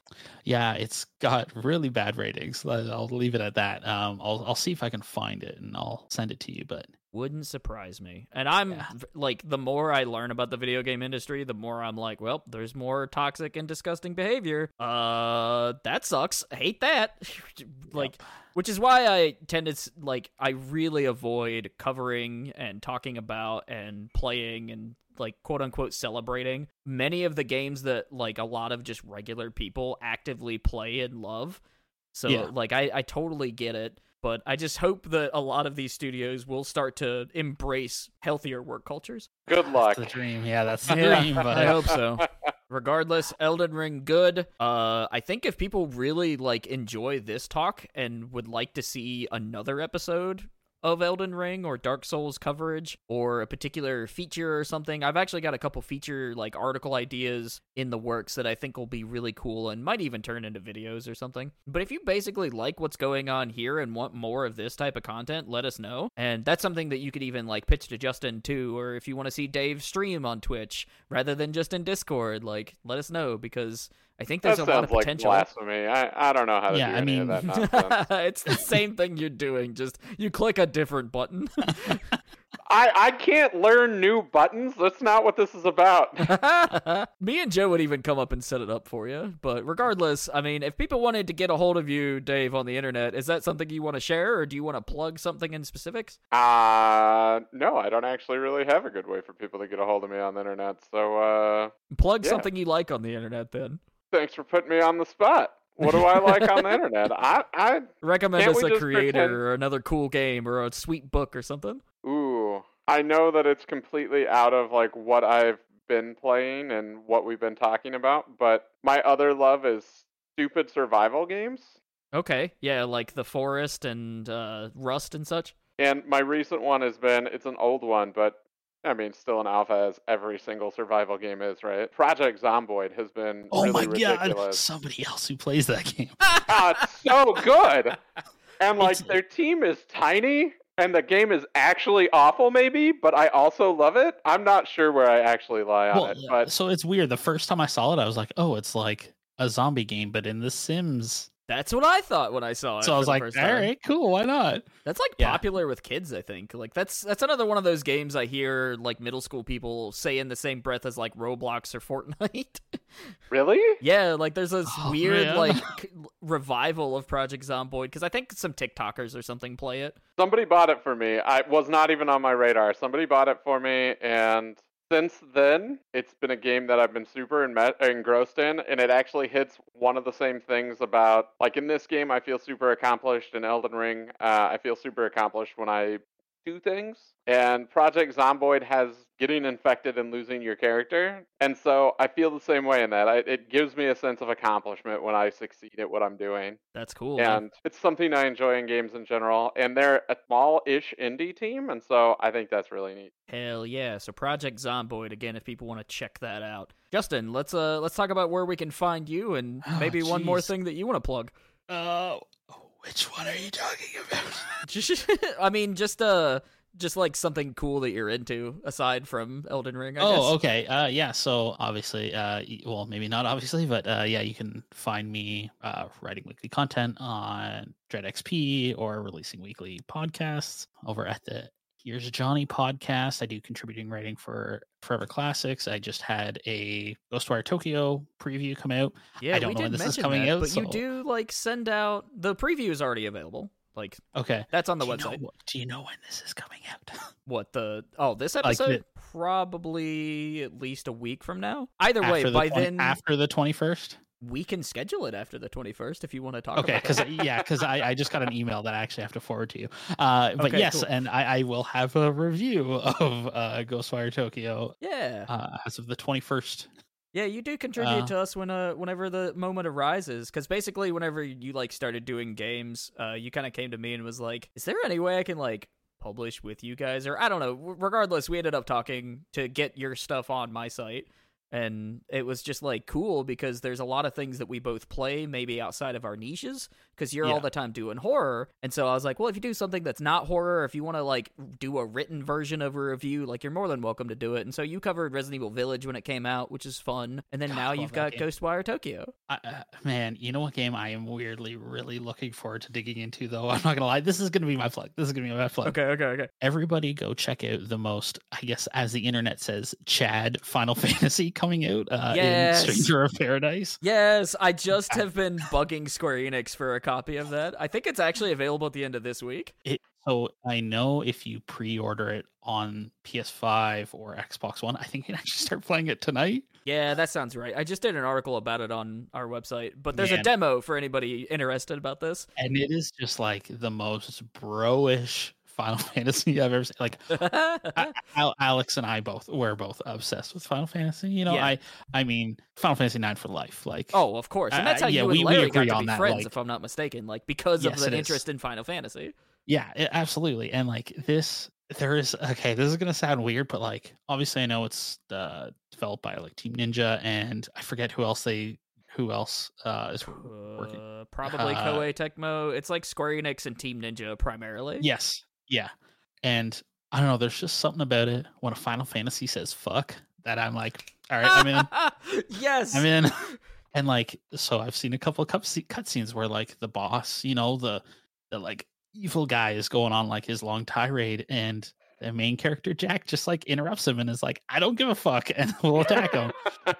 yeah, it's got really bad ratings. I'll leave it at that. Um I'll I'll see if I can find it and I'll send it to you, but Wouldn't surprise me. And I'm Yeah. like, the more I learn about the video game industry, the more I'm like, well, there's more toxic and disgusting behavior. Uh, that sucks. I hate that. like, Yep. which is why I tend to like I really avoid covering and talking about and playing and like quote unquote celebrating many of the games that like a lot of just regular people actively play and love. So Yeah. like I I totally get it, but I just hope that a lot of these studios will start to embrace healthier work cultures. Good luck. That's the dream. Yeah, that's the Yeah, dream. But I hope so. Regardless, Elden Ring good. Uh I think if people really like enjoy this talk and would like to see another episode of Elden Ring or Dark Souls coverage or a particular feature or something. I've actually got a couple feature like article ideas in the works that I think will be really cool and might even turn into videos or something. But if you basically like what's going on here and want more of this type of content, let us know. And that's something that you could even like pitch to Justin too or if you want to see Dave stream on Twitch rather than just in Discord, like let us know because I think that there's a lot sounds of like potential. blasphemy. I, I don't know how to Yeah, do I any of mean- that nonsense. it's the same thing you're doing. Just you click a different button. I, I can't learn new buttons. That's not what this is about. Me and Joe would even come up and set it up for you. But regardless, I mean, if people wanted to get a hold of you, Dave, on the internet, is that something you want to share, or do you want to plug something in specifics? Uh, no, I don't actually really have a good way for people to get a hold of me on the internet. So, uh, Plug Yeah. something you like on the internet, then. Thanks for putting me on the spot. What do I like on the internet? I, I, Recommend us a creator pretend- or another cool game or a sweet book or something. ooh, I know that it's completely out of like what I've been playing and what we've been talking about, but my other love is stupid survival games. Okay, yeah, like The Forest and uh, Rust and such. And my recent one has been it's an old one, but I mean, still an alpha as every single survival game is, right? Project Zomboid has been Oh really my god! Somebody else who plays that game. Ah, it's so good. And like It's- their team is tiny and the game is actually awful maybe, but I also love it. I'm not sure where I actually lie on Well, it, but so it's weird. The first time I saw it, I was like, "Oh, it's like a zombie game, but in The Sims." That's what I thought when I saw it. So I was like, first "All time. right, cool. Why not?" That's like Yeah. popular with kids, I think. Like that's that's another one of those games I hear like middle school people say in the same breath as like Roblox or Fortnite. really? yeah, like there's this Oh, weird man. like revival of Project Zomboid because I think some TikTokers or something play it. Somebody bought it for me. I was not even on my radar. Somebody bought it for me, and since then, it's been a game that I've been super engrossed in, and it actually hits one of the same things about like in this game. I feel super accomplished in Elden Ring. Uh, I feel super accomplished when I do things, and Project Zomboid has getting infected and losing your character, and so I feel the same way in that. I, it gives me a sense of accomplishment when I succeed at what I'm doing. That's cool. man. And it's something I enjoy in games in general. And they're a small-ish indie team, and so I think that's really neat. Hell yeah! So Project Zomboid again, if people want to check that out. Justin, let's uh let's talk about where we can find you and Oh, maybe one more thing that you want to plug. Uh, which one are you talking about? I mean, just uh, just like something cool that you're into aside from Elden Ring. I oh, guess. okay. Uh, yeah. So obviously, uh, well, maybe not obviously, but uh, yeah, you can find me uh, writing weekly content on DreadXP or releasing weekly podcasts over at the Here's Johnny podcast. I do contributing writing for Forever Classics. I just had a Ghostwire Tokyo preview come out. Yeah, I don't we know when this is coming that, out, but you do like send out the preview is already available. Like Okay. that's on the do, you know, website. do you know when this is coming out? What the? Oh, this Like episode the- probably at least a week from now. Either way, by 20 then after the 21st? We can schedule it after the 21st if you want to talk. Okay, because yeah, because I, I just got an email that I actually have to forward to you. Uh, but Okay, yes, cool. and I, I will have a review of uh, Ghostwire Tokyo yeah, uh, as of the twenty first. yeah, you do contribute uh, to us when uh whenever the moment arises. Because basically, whenever you like started doing games, uh, you kind of came to me and was like, "Is there any way I can like?" publish with you guys or i don't know regardless we ended up talking to get your stuff on my site and it was just like cool because there's a lot of things that we both play maybe outside of our niches because you're all the time doing horror and so i was like well if you do something that's not horror if you want to like do a written version of a review like you're more than welcome to do it and so you covered resident evil village when it came out which is fun and then God, now you've got game. ghostwire tokyo I, uh, man, you know what game I am weirdly really looking forward to digging into though. I'm not gonna lie, this is gonna be my plug. This is gonna be my plug. okay okay okay Everybody go check out the most, I guess, as the internet says, Chad Final Fantasy coming out uh, Yes. in Stranger of Paradise. Yes, I just have been bugging Square Enix for a copy of that. I think it's actually available at the end of this week. It, so I know if you pre-order it on PS5 or Xbox One, I think you can actually start playing it tonight. Yeah, that sounds right. I just did an article about it on our website, but there's a demo for anybody interested about this. And it is just like the most bro-ish Final Fantasy I've ever seen. Like I- Alex and I both we're both obsessed with Final Fantasy. You know, Yeah. I I mean Final Fantasy Nine for life. Like oh, of course, and Uh, that's how yeah, you we- and we Larry got to on be that, friends, like- if I'm not mistaken. Like because Yes, of the is. interest in Final Fantasy. Yeah, it, absolutely. And like this, there is okay. This is gonna sound weird, but like obviously, I know it's uh, developed by like Team Ninja, and I forget who else they who else uh, is working. Uh, probably Uh, Koei Tecmo. It's like Square Enix and Team Ninja primarily. Yes, yeah. And I don't know. There's just something about it when a Final Fantasy says "fuck" that I'm like, all right, I'm in. yes. I'm in. And like, so I've seen a couple of cut cutscenes where like the boss, you know, the the like evil guy is going on like his long tirade, and the main character Jack just like interrupts him and is like, "I don't give a fuck," and will attack him.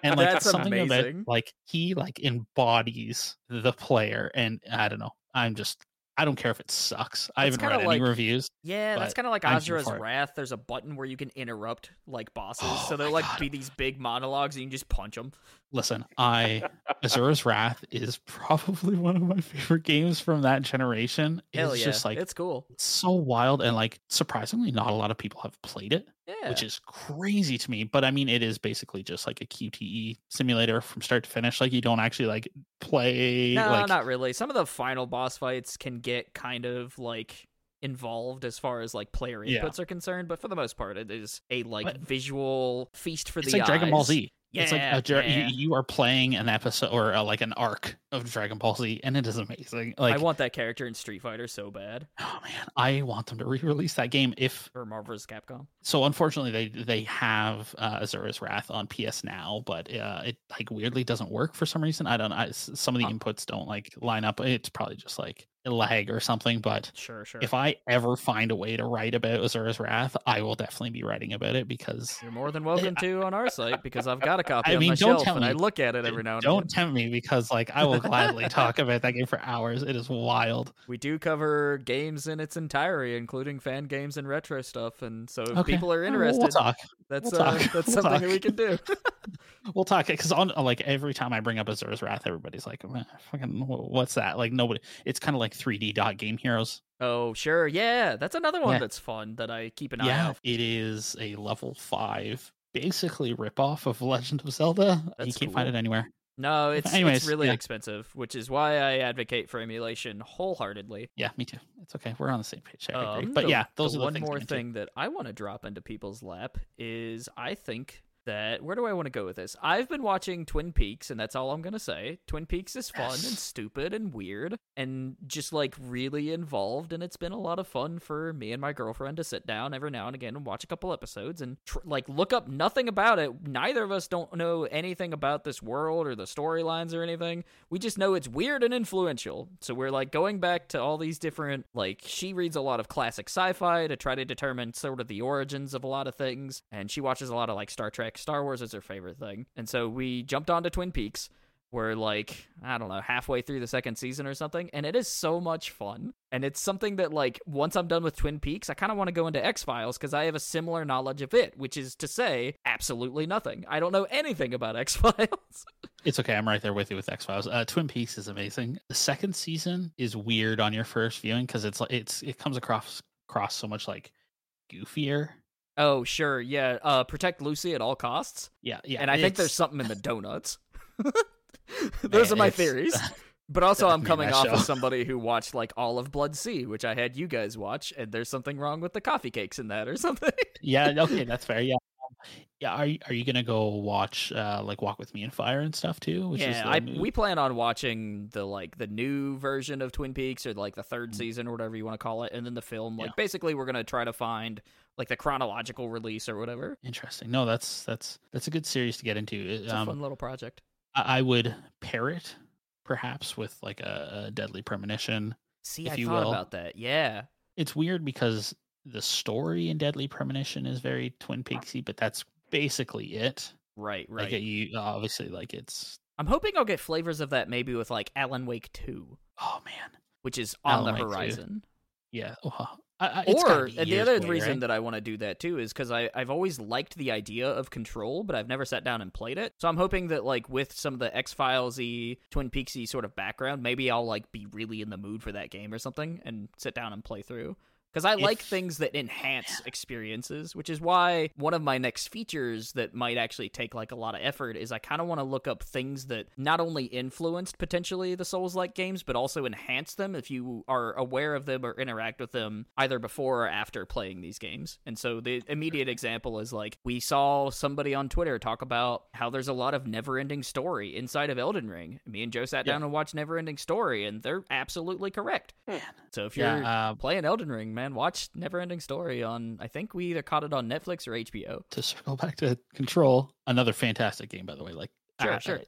And like That's something amazing. about like he like embodies the player, and I don't know. I'm just I don't care if it sucks. I That's haven't read kinda any reviews. Yeah, that's kind of like Asura's. Wrath. There's a button where you can interrupt like bosses, Oh so they'll like God. be these big monologues, and you can just punch them. Listen, I Asura's Wrath is probably one of my favorite games from that generation. Hell it's yeah, just like it's cool. It's so wild and like surprisingly not a lot of people have played it, Yeah, which is crazy to me. But I mean it is basically just like a QTE simulator from start to finish. Like you don't actually like play no, like not really. Some of the final boss fights can get kind of like involved as far as like player Yeah. inputs are concerned, but for the most part, it is a like visual feast for the eyes. it's the like Dragon Ball. Z. Yeah, it's like a, yeah. you, you are playing an episode or uh, like an arc of Dragon Ball Z, and it is amazing. Like, I want that character in Street Fighter so bad, oh man, I want them to re-release that game. If or Marvel vs. Capcom. so, unfortunately, they they have uh, Asura's Wrath on PS now, but uh, it like weirdly doesn't work for some reason. I don't. I, some of the inputs don't like line up. It's probably just like a lag or something. But Sure, sure. if I ever find a way to write about Asura's Wrath, I will definitely be writing about it because You're more than welcome to on our site because I've got a copy I on mean, my don't shelf and I look at it every now and don't tempt me because like I will gladly talk about that game for hours. It is wild. We do cover games in its entirety, including fan games and retro stuff, and so if Okay. people are interested, We'll talk. that's we'll uh, talk. that's We'll something that we can do. We'll talk because on like every time I bring up Asura's Wrath, everybody's like, "Fucking, what's that?" Like nobody. It's kind of like 3D dot game heroes. oh, sure, yeah, that's another one Yeah. that's fun that I keep an eye yeah, out. it is a level five, basically ripoff of Legend of Zelda. you can't find it anywhere. No, it's it's Anyways, really yeah. expensive, which is why I advocate for emulation wholeheartedly. Yeah, me too. It's okay. We're on the same page. I agree. Um, But the- yeah, those the are the one things more into. thing that I want to drop into people's lap is I think that where do I want to go with this? I've been watching Twin Peaks, and that's all I'm gonna say. Twin Peaks is fun and stupid and weird, and just like really involved, and it's been a lot of fun for me and my girlfriend to sit down every now and again and watch a couple episodes and tr- like look up nothing about it. Neither of us don't know anything about this world or the storylines or anything. We just know it's weird and influential. So we're like going back to all these different like she reads a lot of classic sci-fi to try to determine sort of the origins of a lot of things and she watches a lot of like Star Trek. Star Wars is her favorite thing. And so we jumped onto Twin Peaks. We're like, I don't know, halfway through the second season or something, and it is so much fun. And it's something that, like, once I'm done with Twin Peaks, I kind of want to go into X Files because I have a similar knowledge of it, which is to say, absolutely nothing. I don't know anything about X Files. It's okay. I'm right there with you with X Files. Uh, Twin Peaks is amazing. The second season is weird on your first viewing because it's like it's it comes across across so much like goofier. Oh, sure, yeah. Uh, protect Lucy at all costs. Yeah, yeah. and I think there's something in the donuts. Those Man, are my it's- theories. But also, I'm coming off show. as somebody who watched like all of Blood-C, which I had you guys watch, and there's something wrong with the coffee cakes in that or something. yeah. Okay, that's fair. Yeah. Yeah, are you, are you gonna go watch uh like Walk with Me in Fire and stuff too? Which yeah, I we plan on watching the like the new version of Twin Peaks or like the third Mm. season or whatever you want to call it, and then the film. Like Yeah. basically, we're gonna try to find like the chronological release or whatever. interesting. No, that's that's that's a good series to get into. It- It's a Um, fun little project. I, I would pair it perhaps with like a, a Deadly Premonition. See, if I you thought will. about that. Yeah, It's weird because the story in Deadly Premonition is very Twin Peaksy, but that's basically it. right, right. Like you obviously like it's I'm hoping I'll get flavors of that maybe with like Alan Wake Two. oh man, which is on Alan the Wake 2. horizon. yeah. Well, Or and the other reason right? that I want to do that too is because I've always liked the idea of Control, but I've never sat down and played it. So I'm hoping that like with some of the X Filesy, Twin Peaksy sort of background, maybe I'll like be really in the mood for that game or something and sit down and play through. Because I like things that enhance experiences, which is why one of my next features that might actually take like a lot of effort is I kind of want to look up things that not only influenced potentially the Souls like games, but also enhance them if you are aware of them or interact with them either before or after playing these games. And so the immediate example is like we saw somebody on Twitter talk about how there's a lot of never ending story inside of Elden Ring. Me and Joe sat Yeah. down and watched Never Ending Story, and they're absolutely correct. Man. So if you're yeah. Uh, playing Elden Ring, man, watch Neverending Story on. I think we either caught it on Netflix or HBO. to circle back to Control, another fantastic game by the way. Like Sure, uh, sure.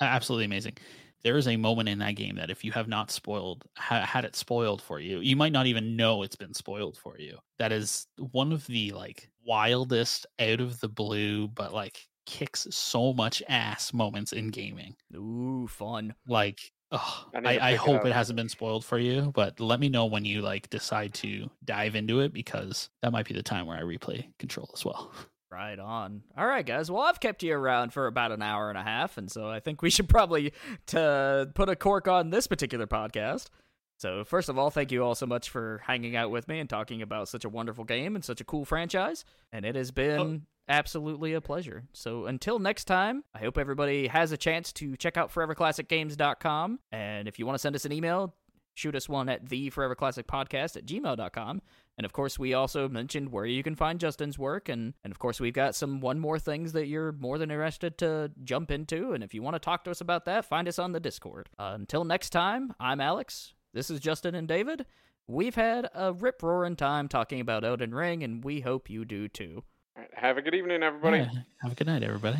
uh, absolutely amazing. There is a moment in that game that if you have not spoiled ha- had it spoiled for you, you might not even know it's been spoiled for you. That is one of the like wildest out of the blue, but like kicks so much ass moments in gaming. Ooh, fun. Like Oh, I I, I pick it hope it hasn't been spoiled for you, but let me know when you like decide to dive into it because that might be the time where I replay Control as well. Right on. All right, guys. Well, I've kept you around for about an hour and a half, and so I think we should probably to put a cork on this particular podcast. So, first of all, thank you all so much for hanging out with me and talking about such a wonderful game and such a cool franchise. And it has oh, been absolutely a pleasure. So, until next time, I hope everybody has a chance to check out foreverclassicgames.com. And if you want to send us an email, shoot us one at the foreverclassicpodcast at gmail.com. And of course, we also mentioned where you can find Justin's work, and and of course, we've got some one more things that you're more than interested to jump into. And if you want to talk to us about that, find us on the Discord. Uh, until next time, I'm Alex. This is Justin and David. We've had a rip roaring time talking about Elden Ring, and we hope you do too. Right, have a good evening, everybody. Yeah, have a good night, everybody.